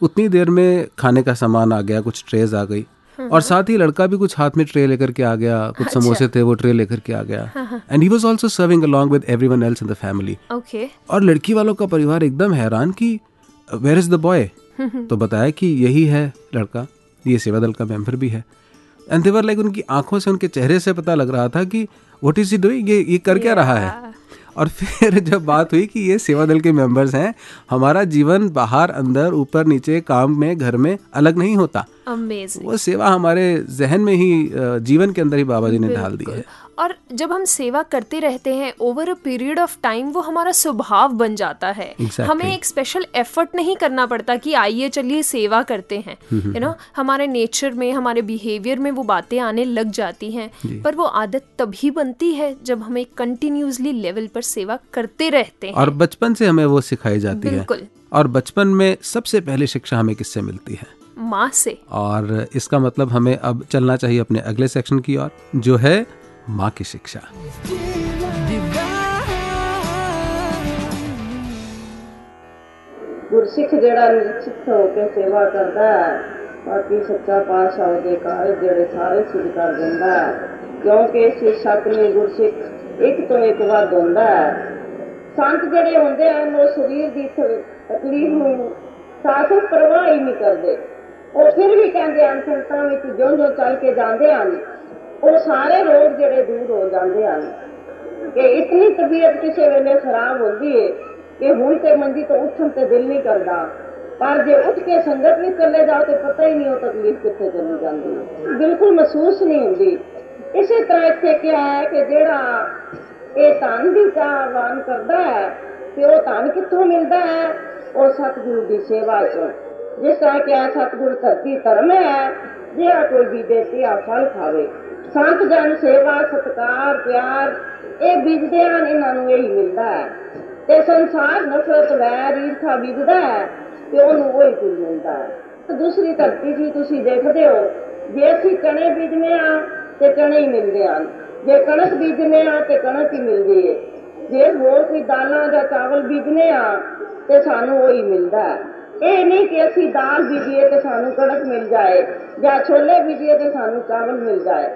उतनी देर में खाने का सामान आ गया कुछ ट्रेज आ गई। और साथ ही लड़का भी कुछ हाथ में ट्रे लेकर के आ गया कुछ अच्छा। समोसे थे वो ट्रे लेकर के आ गया। And he. Was also serving along with everyone else in the family okay और लड़की वालों का परिवार एकदम हैरान कि वेयर इज़ द बॉय तो बताया कि यही है लड़का ये सेवा दल का मेंबर भी है। एंड देवर लाइक उनकी आँखों से उनके चेहरे से पता लग रहा था कि व्हाट इज़ ही डूइंग ये ये कर क्या रहा है? और फिर जब बात हुई कि ये सेवा दल के मेंबर्स हैं हमारा जीवन बाहर अंदर ऊपर नीचे काम में घर में अलग नहीं होता। अमेजिंग वो सेवा हमारे जहन में ही जीवन के अंदर ही बाबा जी ने ढाल दी है। और जब हम सेवा करते रहते हैं over a period of time वो हमारा स्वभाव बन जाता है। Exactly. हमें एक स्पेशल एफर्ट नहीं करना पड़ता कि आइए चलिए सेवा करते हैं। यू नो हमारे नेचर में हमारे बिहेवियर में वो बातें आने लग जाती हैं। पर वो आदत तभी बनती है जब हम एक कंटिन्यूसली लेवल पर सेवा करते रहते हैं। और बचपन से हमें वो सिखाई जाती है। बिल्कुल। और बचपन में सबसे पहली शिक्षा हमें किससे मिलती है? माँ से और इसका मतलब हमें अब चलना चाहिए अपने अगले सेक्शन की ओर जो है माँ की शिक्षा ਗੁਰਸਿੱਖ ਜਿਹੜਾ ਨਿਸ਼ਚਿਤ ਹੋ ਕੇ ਸੇਵਾ ਕਰਦਾ ਹੈ ਬਾਕੀ ਸੱਚਾ ਪਾਤਸ਼ਾਹ ਉਹਦੇ ਕਾਰਜ ਜਿਹੜੇ ਸਾਰੇ ਸਿੱਧ ਕਰ ਦਿੰਦਾ ਹੈ ਕਿਉਂਕਿ ਇਸ ਸਤਿ ਗੁਰਸਿੱਖ ਇੱਕ ਤੋਂ ਇੱਕ ਵੱਧ ਹੁੰਦਾ ਹੈ ਸੰਤ ਜਿਹੜੇ ਹੁੰਦੇ ਹਨ ਉਹ ਸਰੀਰ ਦੀ ਤ- ਤਕਲੀਫ ਨੂੰ ਸਾਥ ਪਰਵਾਹ ਹੀ ਨਹੀਂ ਕਰਦੇ ਉਹ ਫਿਰ ਵੀ ਕਹਿੰਦੇ ਹਨ ਸੰਤਾਂ ਵਿੱਚ ਜਿਉਂ ਜਿਉਂ ਚੱਲ ਕੇ ਜਾਂਦੇ ਹਨ ਉਹ ਸਾਰੇ ਰੋਗ ਜਿਹੜੇ ਦੂਰ ਹੋ ਜਾਂਦੇ ਹਨ ਕਿ ਇਤਨੀ ਤਬੀਅਤ ਕਿਸੇ ਵੇਲੇ ਖਰਾਬ ਹੁੰਦੀ ਹੈ ਕਿ ਹੁਣ ਤੇ ਮੰਜੀ ਤੋਂ ਉੱਠਣ ਤੇ ਦਿਲ ਨਹੀਂ ਕਰਦਾ ਪਰ ਜੇ ਉੱਠ ਕੇ ਸੰਗਤ ਵਿੱਚ ਚਲੇ ਜਾਓ ਤੇ ਪਤਾ ਹੀ ਨਹੀਂ ਉਹ ਤਕਲੀਫ ਕਿੱਥੇ ਚਲੀ ਜਾਂਦੀ ਹੈ ਬਿਲਕੁਲ ਮਹਿਸੂਸ ਨਹੀਂ ਹੁੰਦੀ ਇਸੇ ਤਰ੍ਹਾਂ ਇੱਥੇ ਕਿਹਾ ਹੈ ਕਿ ਜਿਹੜਾ ਇਹ ਧਨ ਦੀ ਚਾਹਵਾਨ ਕਰਦਾ ਹੈ ਤੇ ਉਹ ਧਨ ਕਿੱਥੋਂ ਮਿਲਦਾ ਹੈ ਉਹ ਸਤਿਗੁਰੂ ਦੀ ਸੇਵਾ ਚ ਜਿਸ ਤਰ੍ਹਾਂ ਕਿ ਇਹ ਸਤਿਗੁਰ ਧਰਤੀ ਧਰਮ ਹੈ ਜਿਹੜਾ ਕੋਈ ਵੀ ਦੇਤੀ ਆ ਫਲ ਖਾਵੇ ਸੰਤ ਜਨ ਸੇਵਾ ਸਤਕਾਰ ਪਿਆਰ ਇਹ ਬੀਜਦੇ ਹਨ ਇਹਨਾਂ ਨੂੰ ਇਹੀ ਮਿਲਦਾ ਹੈ ਤੇ ਸੰਸਾਰ ਨਫ਼ਰਤ ਵੈਰ ਈਰਖਾ ਬੀਜਦਾ ਹੈ ਤੇ ਉਹਨੂੰ ਉਹੀ ਕੁਝ ਮਿਲਦਾ ਹੈ ਤੇ ਦੂਸਰੀ ਧਰਤੀ ਜੀ ਤੁਸੀਂ ਦੇਖਦੇ ਹੋ ਜੇ ਅਸੀਂ ਚਣੇ ਬੀਜਨੇ ਆ ਤੇ ਚਣੇ ਹੀ ਮਿਲਦੇ ਹਨ ਜੇ ਕਣਕ ਬੀਜਨੇ ਆ ਤੇ ਕਣਕ ਹੀ ਮਿਲਦੀ ਹੈ ਜੇ ਹੋਰ ਕੋਈ ਦਾਲਾਂ ਜਾਂ ਚਾਵਲ ਬੀਜਨੇ ਆ ਤੇ ਸਾਨੂੰ ਉਹੀ ਮਿਲਦਾ ਹੈ ਇਹ ਨਹੀਂ ਕਿ ਅਸੀਂ ਦਾਲ ਬੀਜੀਏ ਤੇ ਸਾਨੂੰ ਕਣਕ ਮਿਲ ਜਾਏ, ਜਾਂ ਛੋਲੇ ਬੀਜੀਏ ਤੇ ਸਾਨੂੰ ਚਾਵਲ ਮਿਲ ਜਾਏ।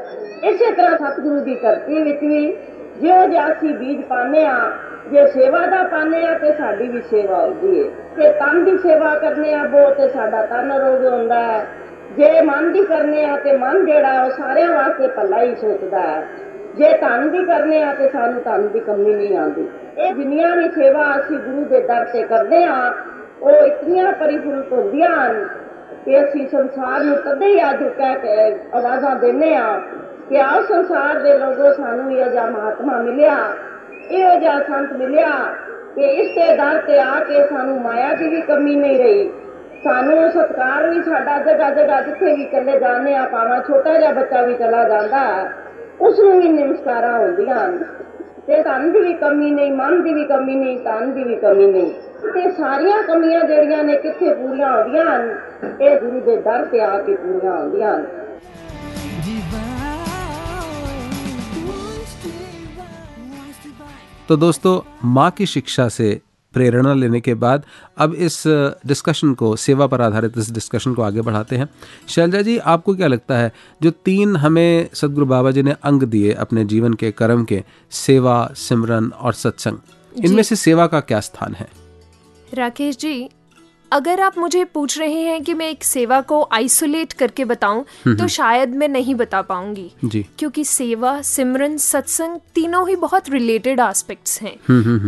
ਇਸੇ ਤਰ੍ਹਾਂ ਸਤਿਗੁਰੂ ਦੀ ਧਰਤੀ ਵਿੱਚ ਵੀ ਜਿਉਂ ਜਿਹਾ ਅਸੀਂ ਬੀਜ ਪਾਉਂਦੇ ਆ ਜੇ ਸੇਵਾ ਦਾ ਪਾਉਂਦੇ ਆ ਤੇ ਸਾਡੀ ਵੀ ਸੇਵਾ ਹੁੰਦੀ ਹੈ ਤੇ ਤਨ ਦੀ ਸੇਵਾ ਕਰਨੇ ਆ ਬਹੁਤ ਤੇ ਸਾਡਾ ਤਨ ਰੋਗ ਹੁੰਦਾ ਹੈ। ਜੇ ਮਨ ਦੀ ਕਰਨੇ ਆ ਤੇ ਮਨ ਜਿਹੜਾ ਉਹ ਸਾਰਿਆਂ ਵਾਸਤੇ ਭਲਾ ਹੀ ਸੋਚਦਾ ਹੈ। ਜੇ ਧਨ ਦੀ ਕਰਨੇ ਆ ਤੇ ਸਾਨੂੰ ਧਨ ਦੀ ਕਮੀ ਨਹੀਂ ਆਉਂਦੀ। ਇਹ ਜਿੰਨੀਆਂ ਵੀ ਸੇਵਾ ਅਸੀਂ ਗੁਰੂ ਦੇ ਦਰ ਤੇ ਕਰਦੇ ਆ ਉਹ ਇਤਨੀਆਂ ਪਰਿਪੂਰਤ ਹੁੰਦੀਆਂ ਹਨ ਕਿ ਅਸੀਂ ਸੰਸਾਰ ਨੂੰ ਕਦੇ ਹੀ ਅੱਜ ਕਹਿ ਕੇ ਆਵਾਜ਼ਾਂ ਦਿੰਨੇ ਆ ਕਿ ਆਓ ਸੰਸਾਰ ਦੇ ਲੋਗੋ ਸਾਨੂੰ ਇਹ ਜਿਹਾ ਮਹਾਤਮਾ ਮਿਲਿਆ ਇਹੋ ਜਿਹਾ ਸੰਤ ਮਿਲਿਆ ਕਿ ਇਸ ਦੇ ਦਰ ਤੇ ਆ ਕੇ ਸਾਨੂੰ ਮਾਇਆ ਦੀ ਵੀ ਕਮੀ ਨਹੀਂ ਰਹੀ ਸਾਨੂੰ ਸਤਕਾਰ ਵੀ ਸਾਡਾ ਜਗ੍ਹਾ ਜਗ੍ਹਾ ਜਿੱਥੇ ਵੀ ਚੱਲੇ ਜਾਂਦੇ ਆ ਭਾਵੇਂ ਛੋਟਾ ਜਿਹਾ ਬੱਚਾ ਵੀ ਚਲਾ ਜਾਂਦਾ ਹੈ ਉਸ ਨੂੰ ਵੀ ਨਮਸਕਾਰਾਂ ਹੁੰਦੀਆਂ ਹਨ ਤੇ ਧਨ ਦੀ ਵੀ ਕਮੀ ਨਹੀਂ ਮਨ ਦੀ ਵੀ ਕਮੀ ਨਹੀਂ ਤਨ ਦੀ ਵੀ ਕਮੀ ਨਹੀਂ ਤੇ ਸਾਰੀਆਂ ਕਮੀਆਂ ਜਿਹੜੀਆਂ ਨੇ ਕਿੱਥੇ ਪੂਰੀਆਂ ਹੁੰਦੀਆਂ ਹਨ ਇਹ ਗੁਰੂ ਦੇ ਦਰ ਤੇ ਆ ਕੇ ਪੂਰੀਆਂ ਹੁੰਦੀਆਂ ਹਨ तो दोस्तों माँ की शिक्षा से प्रेरणा लेने के बाद अब इस डिस्कशन को सेवा पर आधारित इस डिस्कशन को आगे बढ़ाते हैं शैलजा जी आपको क्या लगता है जो तीन हमें सदगुरु बाबा जी ने अंग दिए अपने जीवन के कर्म के सेवा सिमरन और सत्संग इनमें से सेवा का क्या स्थान है राकेश जी अगर आप मुझे पूछ रहे हैं कि मैं एक सेवा को आइसोलेट करके बताऊँ तो शायद मैं नहीं बता पाऊँगी। क्योंकि सेवा सिमरन सत्संग तीनों ही बहुत रिलेटेड एस्पेक्ट्स हैं।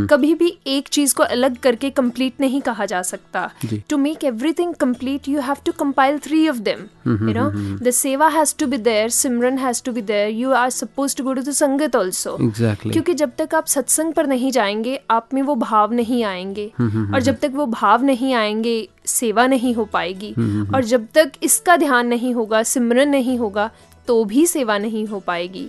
कभी भी एक चीज़ को अलग करके कंप्लीट नहीं कहा जा सकता। To make everything complete you have to compile three of them you know the seva has to be there simran has to be there you are suppose to go to the sangat also क्योंकि जब तक आप सत्संग पर नहीं जाएँगे आप में वो भाव नहीं आएँगे। और जब तक वो भाव नहीं आएँगे सेवा नहीं हो पाएगी। और जब तक इसका ध्यान नहीं होगा सिमरन नहीं होगा तो भी सेवा नहीं हो पाएगी।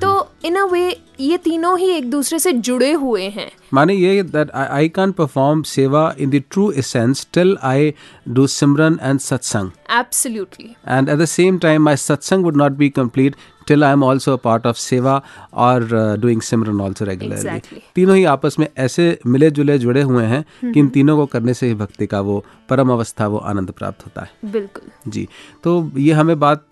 तो इन अ वे ये तीनों ही एक दूसरे से जुड़े हुए हैं। माने ये that I can perform seva in the true essence till I do simran and satsang absolutely and at the same time my satsang would not be complete till i am also a part of seva or uh, doing simran also regularly. Exactly. तीनों ही आपस में ऐसे मिले जुले जुड़े हुए हैं कि इन तीनों को करने से ही भक्ति का वो परम अवस्था वो आनंद प्राप्त होता है। बिल्कुल। जी तो ये हमें बात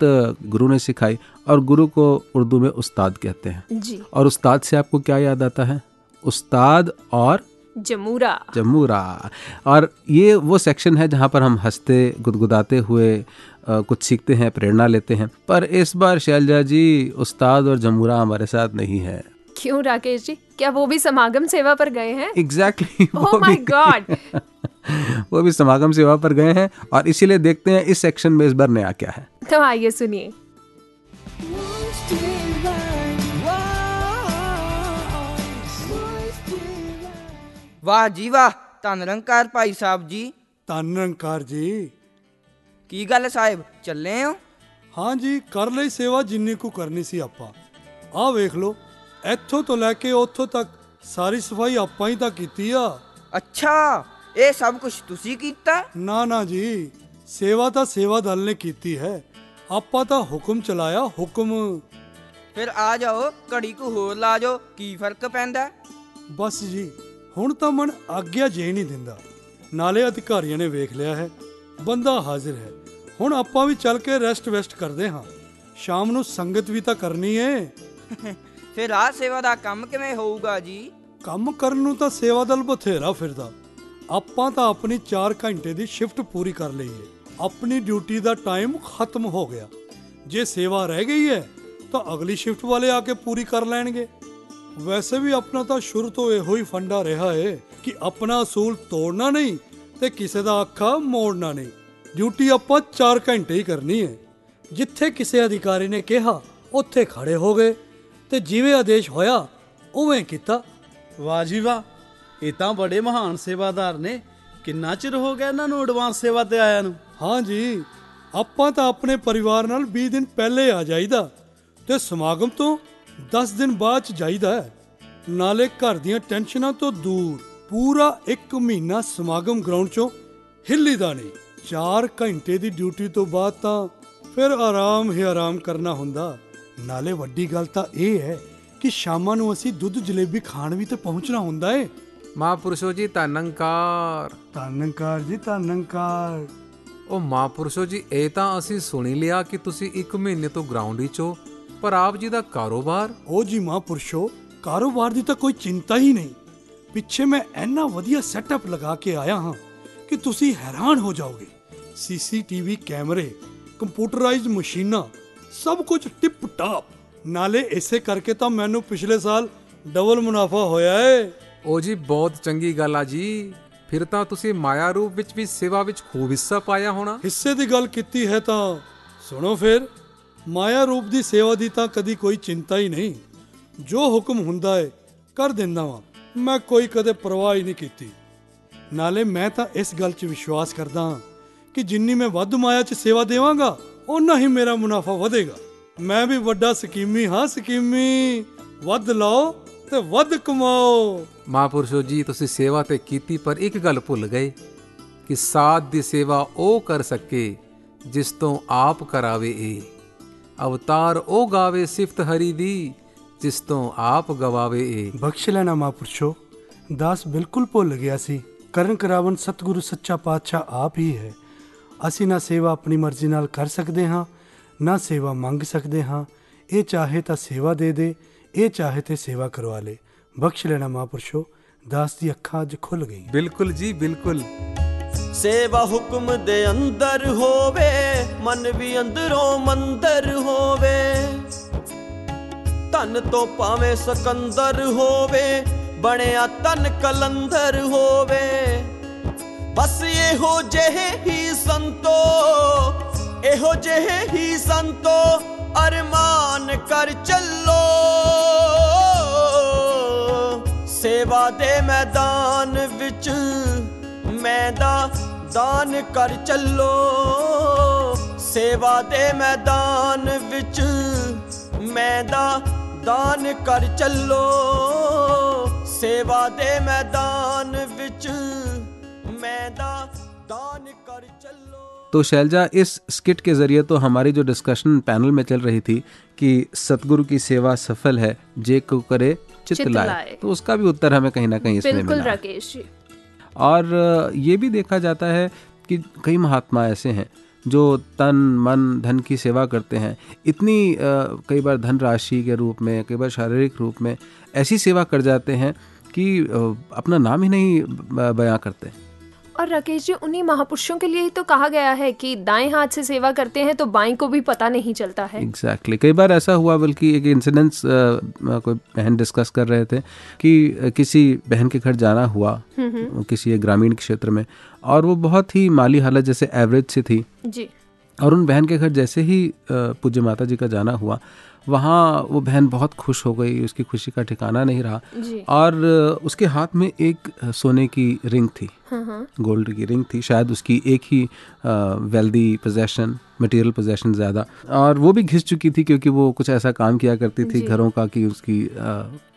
गुरु ने सिखाई और गुरु को उर्दू में उस्ताद कहते हैं। जी। और उस्ताद से आपको क्या याद आता है? उस्ताद और जमूरा। जमूरा। और ये वो सेक्शन है जहाँ पर हम हँसते गुदगुदाते हुए अ, कुछ सीखते हैं प्रेरणा लेते हैं। पर इस बार शैलजा जी उस्ताद और जमूरा हमारे साथ नहीं है। क्यों राकेश जी? क्या वो भी समागम सेवा पर गए हैं? एग्जैक्टली ओह माय गॉड वो भी समागम सेवा पर गए हैं और इसीलिए देखते हैं इस सेक्शन में इस बार नया क्या है। तो आइए सुनिए। ਵਾਹ ਜੀ ਵਾਹ ਧੰਨ ਨਿਰੰਕਾਰ ਭਾਈ ਸਾਹਿਬ ਜੀ। ਧੰਨ ਨਿਰੰਕਾਰ ਜੀ। ਕੀ ਗੱਲ ਸਾਹਿਬ ਚੱਲੇ ਹੋ ਹਾਂ ਜੀ ਕਰ ਲਈ ਸੇਵਾ ਜਿੰਨੀ ਕੁ ਕਰਨੀ ਸੀ ਆਪਾਂ। ਆਹ ਵੇਖ ਲਓ ਇੱਥੋਂ ਤੋਂ ਲੈ ਕੇ ਉੱਥੋਂ ਤੱਕ ਸਾਰੀ ਸਫ਼ਾਈ ਆਪਾਂ ਹੀ ਤਾਂ ਕੀਤੀ ਆ। ਅੱਛਾ ਇਹ ਸਭ ਕੁਝ ਤੁਸੀਂ ਕੀਤਾ? ਨਾ ਨਾ ਜੀ ਸੇਵਾ ਤਾਂ ਸੇਵਾ ਦਲ ਨੇ ਕੀਤੀ ਹੈ। ਆਪਾਂ ਤਾਂ ਹੁਕਮ ਚਲਾਇਆ ਹੁਕਮ। ਫਿਰ ਆ ਜਾਓ ਘੜੀ ਕੁ ਹੋਰ ਲਾ ਜਾਓ ਕੀ ਫ਼ਰਕ ਪੈਂਦਾ? ਬਸ ਜੀ ਹੁਣ ਤਾਂ ਮਨ ਆਗਿਆ ਜੇ ਨਹੀਂ ਦਿੰਦਾ। ਨਾਲੇ ਅਧਿਕਾਰੀਆਂ ਨੇ ਵੇਖ ਲਿਆ ਹੈ ਬੰਦਾ ਹਾਜ਼ਰ ਹੈ। ਹੁਣ ਆਪਾਂ ਵੀ ਚੱਲ ਕੇ ਰੈਸਟ ਵੈਸਟ ਕਰਦੇ ਹਾਂ। ਸ਼ਾਮ ਨੂੰ ਸੰਗਤ ਵੀ ਤਾਂ ਕਰਨੀ ਏ। ਫਿਰ ਆ ਸੇਵਾ ਦਾ ਕੰਮ ਕਿਵੇਂ ਹੋਊਗਾ ਜੀ? ਕੰਮ ਕਰਨ ਨੂੰ ਤਾਂ ਸੇਵਾ ਦਲ ਬਥੇਰਾ ਫਿਰਦਾ। ਆਪਾਂ ਤਾਂ ਆਪਣੀ 4 ਘੰਟੇ ਦੀ ਸ਼ਿਫਟ ਪੂਰੀ ਕਰ ਲਈ ਏ। ਆਪਣੀ ਡਿਊਟੀ ਦਾ ਟਾਈਮ ਖਤਮ ਹੋ ਗਿਆ। ਜੇ ਸੇਵਾ ਰਹਿ ਗਈ ਹੈ ਤਾਂ ਅਗਲੀ ਸ਼ਿਫਟ ਵਾਲੇ ਆ ਕੇ ਪੂਰੀ ਕਰ ਲੈਣਗੇ। ਵੈਸੇ ਵੀ ਆਪਣਾ ਤਾਂ ਸ਼ੁਰੂ ਤੋਂ ਇਹੋ ਹੀ ਫੰਡਾ ਰਿਹਾ ਏ ਕਿ ਆਪਣਾ ਅਸੂਲ ਤੋੜਨਾ ਨਹੀਂ ਤੇ ਕਿਸੇ ਦਾ ਅੱਖਾਂ ਮੋੜਨਾ ਨਹੀਂ ਡਿਊਟੀ ਆਪਾਂ 4 ਘੰਟੇ ਹੀ ਕਰਨੀ ਹੈ ਜਿੱਥੇ ਕਿਸੇ ਅਧਿਕਾਰੀ ਨੇ ਕਿਹਾ ਉੱਥੇ ਖੜੇ ਹੋ ਗਏ ਤੇ ਜਿਵੇਂ ਆਦੇਸ਼ ਹੋਇਆ ਉਵੇਂ ਕੀਤਾ ਵਾਹ ਜੀ ਵਾਹ ਇਹ ਤਾਂ ਬੜੇ ਮਹਾਨ ਸੇਵਾਦਾਰ ਨੇ ਕਿੰਨਾ ਚਿਰ ਹੋ ਗਿਆ ਇਹਨਾਂ ਨੂੰ ਐਡਵਾਂਸ ਸੇਵਾ ਤੇ ਆਇਆ ਨੂੰ ਹਾਂ ਜੀ ਆਪਾਂ ਤਾਂ ਆਪਣੇ ਪਰਿਵਾਰ ਨਾਲ 20 ਦਿਨ ਪਹਿਲੇ ਆ ਜਾਈਦਾ ਤੇ ਸਮਾਗਮ ਤੋਂ 10 ਦਿਨ ਬਾਅਦ ਚ ਜਾਈਦਾ ਹੈ। ਨਾਲੇ ਘਰ ਦੀਆਂ ਟੈਨਸ਼ਨਾਂ ਤੋਂ ਦੂਰ ਪੂਰਾ 1 ਮਹੀਨਾ ਸਮਾਗਮ ਗਰਾਊਂਡ ਚੋਂ ਹਿੱਲੀਦਾ ਨਹੀਂ। 4 ਘੰਟੇ ਦੀ ਡਿਊਟੀ ਤੋਂ ਬਾਅਦ ਤਾਂ ਫਿਰ ਆਰਾਮ ਹੀ ਆਰਾਮ ਕਰਨਾ ਹੁੰਦਾ। ਨਾਲੇ ਵੱਡੀ ਗੱਲ ਤਾਂ ਇਹ ਹੈ ਕਿ ਸ਼ਾਮਾਂ ਨੂੰ ਅਸੀਂ ਦੁੱਧ ਜਲੇਬੀ ਖਾਣ ਵੀ ਤੇ ਪਹੁੰਚਣਾ ਹੁੰਦਾ ਏ। ਮਹਾਂਪੁਰਸ਼ੋ ਜੀ ਧੰਨੰਕਾਰ। ਧੰਨਕਾਰ ਜੀ ਧੰਨਕਾਰ। ਉਹ ਮਹਾਂਪੁਰਸ਼ੋ ਜੀ ਇਹ ਤਾਂ ਅਸੀਂ ਸੁਣੀ ਲਿਆ ਕਿ ਤੁਸੀਂ 1 ਮਹੀਨੇ ਤੋਂ ਗਰਾਊਂਡ ਵਿੱਚ ਪਰ ਆਪ ਜੀ ਦਾ ਕਾਰੋਬਾਰ? ਉਹ ਜੀ ਮਹਾਂਪੁਰਸ਼ੋ ਕਾਰੋਬਾਰ ਦੀ ਤਾਂ ਕੋਈ ਚਿੰਤਾ ਹੀ ਨਹੀਂ। ਪਿੱਛੇ ਮੈਂ ਇੰਨਾ ਵਧੀਆ ਸੈਟਅਪ ਲਗਾ ਕੇ ਆਇਆ ਹਾਂ ਕਿ ਤੁਸੀਂ ਹੈਰਾਨ ਹੋ ਜਾਓਗੇ। ਸੀਸੀਟੀਵੀ ਕੈਮਰੇ ਕੰਪਿਊਟਰਾਈਜ਼ਡ ਮਸ਼ੀਨਾਂ ਸਭ ਕੁਝ ਟਿਪ ਟਾਪ ਨਾਲੇ ਇਸੇ ਕਰਕੇ ਤਾਂ ਮੈਨੂੰ ਪਿਛਲੇ ਸਾਲ ਡਬਲ ਮੁਨਾਫਾ ਹੋਇਆ ਏ। ਉਹ ਜੀ ਬਹੁਤ ਚੰਗੀ ਗੱਲ ਆ ਜੀ। ਫਿਰ ਤਾਂ ਤੁਸੀਂ ਮਾਇਆ ਰੂਪ ਵਿੱਚ ਵੀ ਸੇਵਾ ਵਿੱਚ ਖੂਬ ਹਿੱਸਾ ਪਾਇਆ ਹੋਣਾ। ਹਿੱਸੇ ਦੀ ਗੱਲ ਕੀਤੀ ਹੈ ਤਾਂ ਸੁਣੋ ਫਿਰ। ਮਾਇਆ ਰੂਪ ਦੀ ਸੇਵਾ ਦੀ ਤਾਂ ਕਦੀ ਕੋਈ ਚਿੰਤਾ ਹੀ ਨਹੀਂ। ਜੋ ਹੁਕਮ ਹੁੰਦਾ ਏ, ਕਰ ਦਿੰਦਾ ਵਾਂ। ਮੈਂ ਕੋਈ ਕਦੇ ਪਰਵਾਹ ਹੀ ਨਹੀਂ ਕੀਤੀ। ਨਾਲੇ ਮੈਂ ਤਾਂ ਇਸ ਗੱਲ 'ਚ ਵਿਸ਼ਵਾਸ ਕਰਦਾ ਹਾਂ ਕਿ ਜਿੰਨੀ ਮੈਂ ਵੱਧ ਮਾਇਆ 'ਚ ਸੇਵਾ ਦੇਵਾਂਗਾ, ਓਨਾ ਹੀ ਮੇਰਾ ਮੁਨਾਫਾ ਵਧੇਗਾ। ਮੈਂ ਵੀ ਵੱਡਾ ਸਕੀਮੀ ਹਾਂ, ਸਕੀਮੀ। ਵੱਧ ਲਾਓ ਤੇ ਵੱਧ ਕਮਾਓ। ਮਹਾਂਪੁਰਸ਼ੋ ਜੀ, ਤੁਸੀਂ ਸੇਵਾ ਤੇ ਕੀਤੀ, ਪਰ ਇੱਕ ਗੱਲ ਭੁੱਲ ਗਏ ਕਿ ਸਾਧ ਦੀ ਸੇਵਾ ਉਹ ਕਰ ਸਕੇ, ਜਿਸ ਤੋਂ ਆਪ ਕਰਾਵੇ ਏ ਅਵਤਾਰ ਉਹ ਗਾਵੇ ਸਿਫਤ ਹਰੀ ਦੀ ਜਿਸ ਤੋਂ ਆਪ ਗਵਾਵੇ ਏ। ਬਖਸ਼ ਲੈਣਾ ਮਹਾਂਪੁਰਸ਼ੋ ਦਾਸ ਬਿਲਕੁਲ ਭੁੱਲ ਗਿਆ ਸੀ। ਕਰਨ ਕਰਾਵਨ ਸਤਿਗੁਰੂ ਸੱਚਾ ਪਾਤਸ਼ਾਹ ਆਪ ਹੀ ਹੈ। ਅਸੀਂ ਨਾ ਸੇਵਾ ਆਪਣੀ ਮਰਜ਼ੀ ਨਾਲ ਕਰ ਸਕਦੇ ਹਾਂ ਨਾ ਸੇਵਾ ਮੰਗ ਸਕਦੇ ਹਾਂ। ਇਹ ਚਾਹੇ ਤਾਂ ਸੇਵਾ ਦੇ ਦੇ ਇਹ ਚਾਹੇ ਤੇ ਸੇਵਾ ਕਰਵਾ ਲੇ। ਬਖਸ਼ ਲੈਣਾ ਮਹਾਂਪੁਰਸ਼ੋ ਦਾਸ ਦੀ ਅੱਖਾਂ ਅੱਜ ਖੁੱਲ ਗਈ ਬਿਲਕੁਲ ਜੀ ਬਿਲਕੁਲ। ਸੇਵਾ ਹੁਕਮ ਦੇ ਅੰਦਰ ਹੋਵੇ, ਮਨ ਵੀ ਅੰਦਰੋਂ ਮੰਦਰ ਹੋਵੇ। ਧਨ ਤੋਂ ਭਾਵੇਂ ਸਕੰਦਰ ਹੋਵੇ, ਬਣਿਆ ਤਨ ਕਲੰਦਰ ਹੋਵੇ। ਬਸ ਇਹੋ ਜਿਹੇ ਹੀ ਸੰਤੋ, ਇਹੋ ਜਿਹੇ ਹੀ ਸੰਤੋ, ਅਰਮਾਨ ਕਰ ਚੱਲੋ। ਸੇਵਾ ਦੇ ਮੈਦਾਨ ਵਿੱਚ मैदा दान कर चलो। सेवा दे मैदान विच। मैदा दान कर चलो। सेवा दे मैदान विच। मैदा दान कर चलो। तो शैलजा इस स्किट के ज़रिए तो हमारी जो डिस्कशन पैनल में चल रही थी कि सतगुरु की सेवा सफल है जे को करे चित लाए। तो उसका भी उत्तर हमें कहीं ना कहीं इसमें मिला। बिल्कुल राकेश जी। और ये भी देखा जाता है कि कई महात्मा ऐसे हैं जो तन, मन, धन की सेवा करते हैं। इतनी कई बार धन राशि के रूप में, कई बार शारीरिक रूप में ऐसी सेवा कर जाते हैं कि अपना नाम ही नहीं बयां करते। और राकेश जी उन्हीं महापुरुषों के लिए ही तो कहा गया है कि दाएँ हाथ से सेवा करते हैं तो बाएँ को भी पता नहीं चलता है। Exactly exactly. कई बार ऐसा हुआ बल्कि एक इंसिडेंस कोई बहन डिस्कस कर रहे थे कि किसी बहन के घर जाना हुआ हम्म, किसी एक ग्रामीण क्षेत्र में और वो बहुत ही माली हालत जैसे एवरेज से थी। जी। और उन बहन के घर जैसे ही पूज्य माता जी का जाना हुआ वहाँ वो बहन बहुत खुश हो गई उसकी खुशी का ठिकाना नहीं रहा। और उसके हाथ में एक सोने की रिंग थी हाँ हाँ। गोल्ड की रिंग थी शायद उसकी एक ही वेल्दी पोजेशन मटेरियल पोजेशन ज़्यादा। और वो भी घिस चुकी थी क्योंकि वो कुछ ऐसा काम किया करती थी घरों का कि उसकी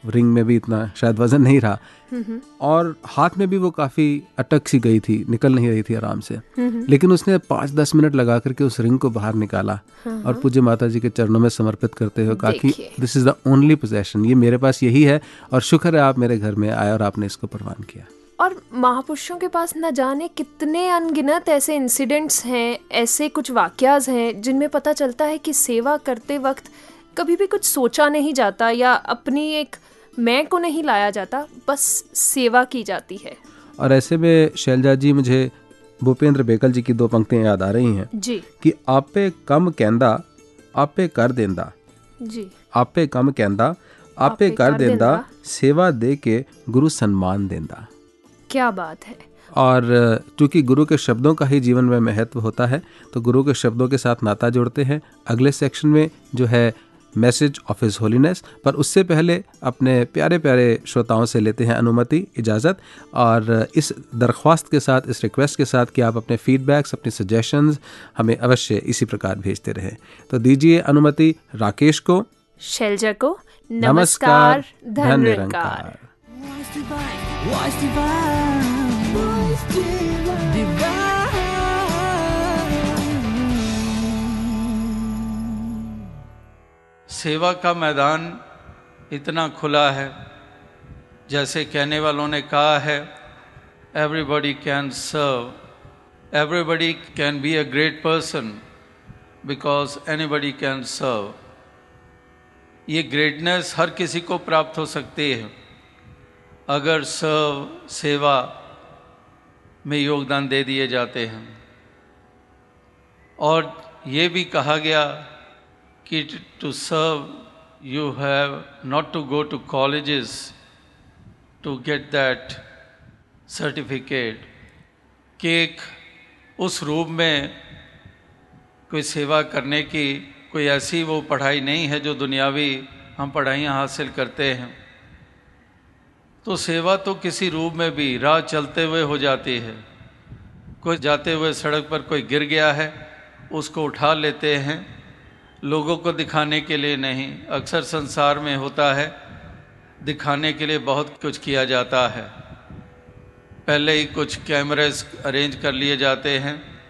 रिंग में भी इतना शायद वज़न नहीं रहा। हम्म, और हाथ में भी वो काफ़ी अटक सी गई थी निकल नहीं रही थी आराम से। हम्म। लेकिन उसने पाँच दस मिनट लगा करके उस रिंग को बाहर निकाला हाँ, और हाँ। पूज्य माता जी के चरणों में समर्पित करते हुए कहा कि this is the only possession ये मेरे पास यही है और शुक्र है आप मेरे घर में आए और आपने इसको प्रवान किया। और महापुरुषों के पास न जाने कितने अनगिनत ऐसे इंसिडेंट्स हैं ऐसे कुछ वाक्याज हैं जिनमें पता चलता है कि सेवा करते वक्त कभी भी कुछ सोचा नहीं जाता या अपनी एक मैं को नहीं लाया जाता बस सेवा की जाती है। और ऐसे में शैलजा जी मुझे भूपेंद्र बेकल जी की दो पंक्तियाँ याद आ रही हैं। जी। कि आपे कम कहंदा आपे कर देंदा। जी। आपे कम कहंदा आपे कर देंदा सेवा दे के गुरु सम्मान देंदा। क्या बात है? और चूँकि गुरु के शब्दों का ही जीवन में महत्व होता है तो गुरु के शब्दों के साथ नाता जोड़ते हैं। अगले सेक्शन में जो है मैसेज ऑफ़ हिज होलीनेस पर उससे पहले अपने प्यारे प्यारे श्रोताओं से लेते हैं अनुमति इजाज़त। और इस दरख्वास्त के साथ इस रिक्वेस्ट के साथ कि आप अपने फीडबैक्स अपनी सजेशंस हमें अवश्य इसी प्रकार भेजते रहें। तो दीजिए अनुमति राकेश को। शैलजा को नमस्कार धन निरंकार सेवा का मैदान इतना खुला है, जैसे कहने वालों ने कहा है everybody can serve everybody can be a great person because anybody can serve ये ग्रेटनेस हर किसी को प्राप्त हो सकती है। अगर सर्व सेवा में योगदान दे दिए जाते हैं। और ये भी कहा गया कि to serve you have not to go to colleges to get that certificate कि एक उस रूप में कोई सेवा करने की कोई ऐसी वो पढ़ाई नहीं है जो दुनियावी हम पढ़ाइयाँ हासिल करते हैं। तो सेवा तो किसी रूप में भी राह चलते हुए हो जाती है। कोई जाते हुए सड़क पर कोई गिर गया है, उसको उठा लेते हैं। लोगों को दिखाने के लिए नहीं, अक्सर संसार में होता है, दिखाने के लिए बहुत कुछ किया जाता है। पहले ही कुछ कैमरेज अरेंज कर लिए जाते हैं।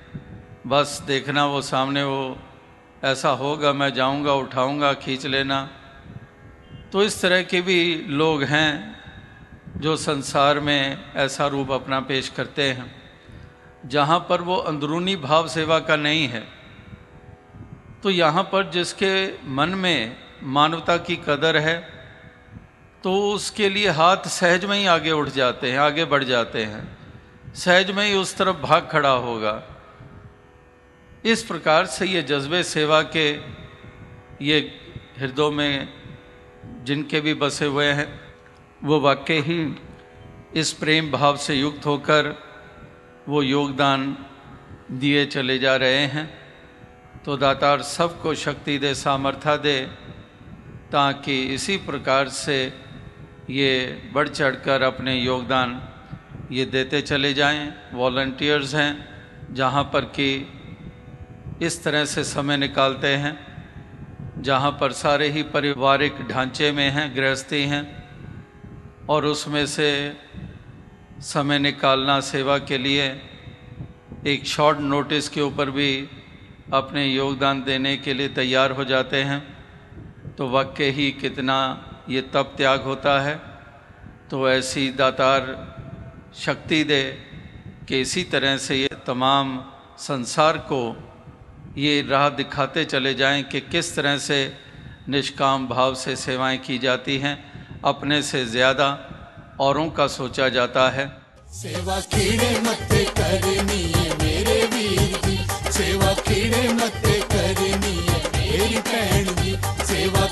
बस देखना वो सामने वो, ऐसा होगा मैं जाऊँगा, उठाऊँगा, खींच लेना। तो इस तरह के भी लोग हैं जो संसार में ऐसा रूप अपना पेश करते हैं, जहाँ पर वो अंदरूनी भाव सेवा का नहीं है तो यहाँ पर जिसके मन में मानवता की कदर है तो उसके लिए हाथ सहज में ही आगे उठ जाते हैं, आगे बढ़ जाते हैं, सहज में ही उस तरफ़ भाग खड़ा होगा। इस प्रकार से ये जज्बे सेवा के ये हृदयों में जिनके भी बसे हुए हैं वो वाकई ही इस प्रेम भाव से युक्त होकर वो योगदान दिए चले जा रहे हैं। तो दातार सबको शक्ति दे, सामर्थ्य दे, ताकि इसी प्रकार से ये बढ़ चढ़कर अपने योगदान ये देते चले जाएँ। वॉल्टियर्स हैं, जहाँ पर कि इस तरह से समय निकालते हैं, जहाँ पर सारे ही पारिवारिक ढांचे में हैं, गृहस्थी हैं। और उसमें से समय निकालना सेवा के लिए एक शॉर्ट नोटिस के ऊपर भी अपने योगदान देने के लिए तैयार हो जाते हैं। तो वाकई ही कितना ये तप त्याग होता है तो ऐसी दातार शक्ति दे कि इसी तरह से ये तमाम संसार को ये राह दिखाते चले जाएँ कि किस तरह से निष्काम भाव से सेवाएँ की जाती हैं। अपने से ज़्यादा औरों का सोचा जाता है। सेवा कीड़े मत करनी है मेरे वीर की। सेवा कीड़े मत करनी है मेरी भैन की। सेवा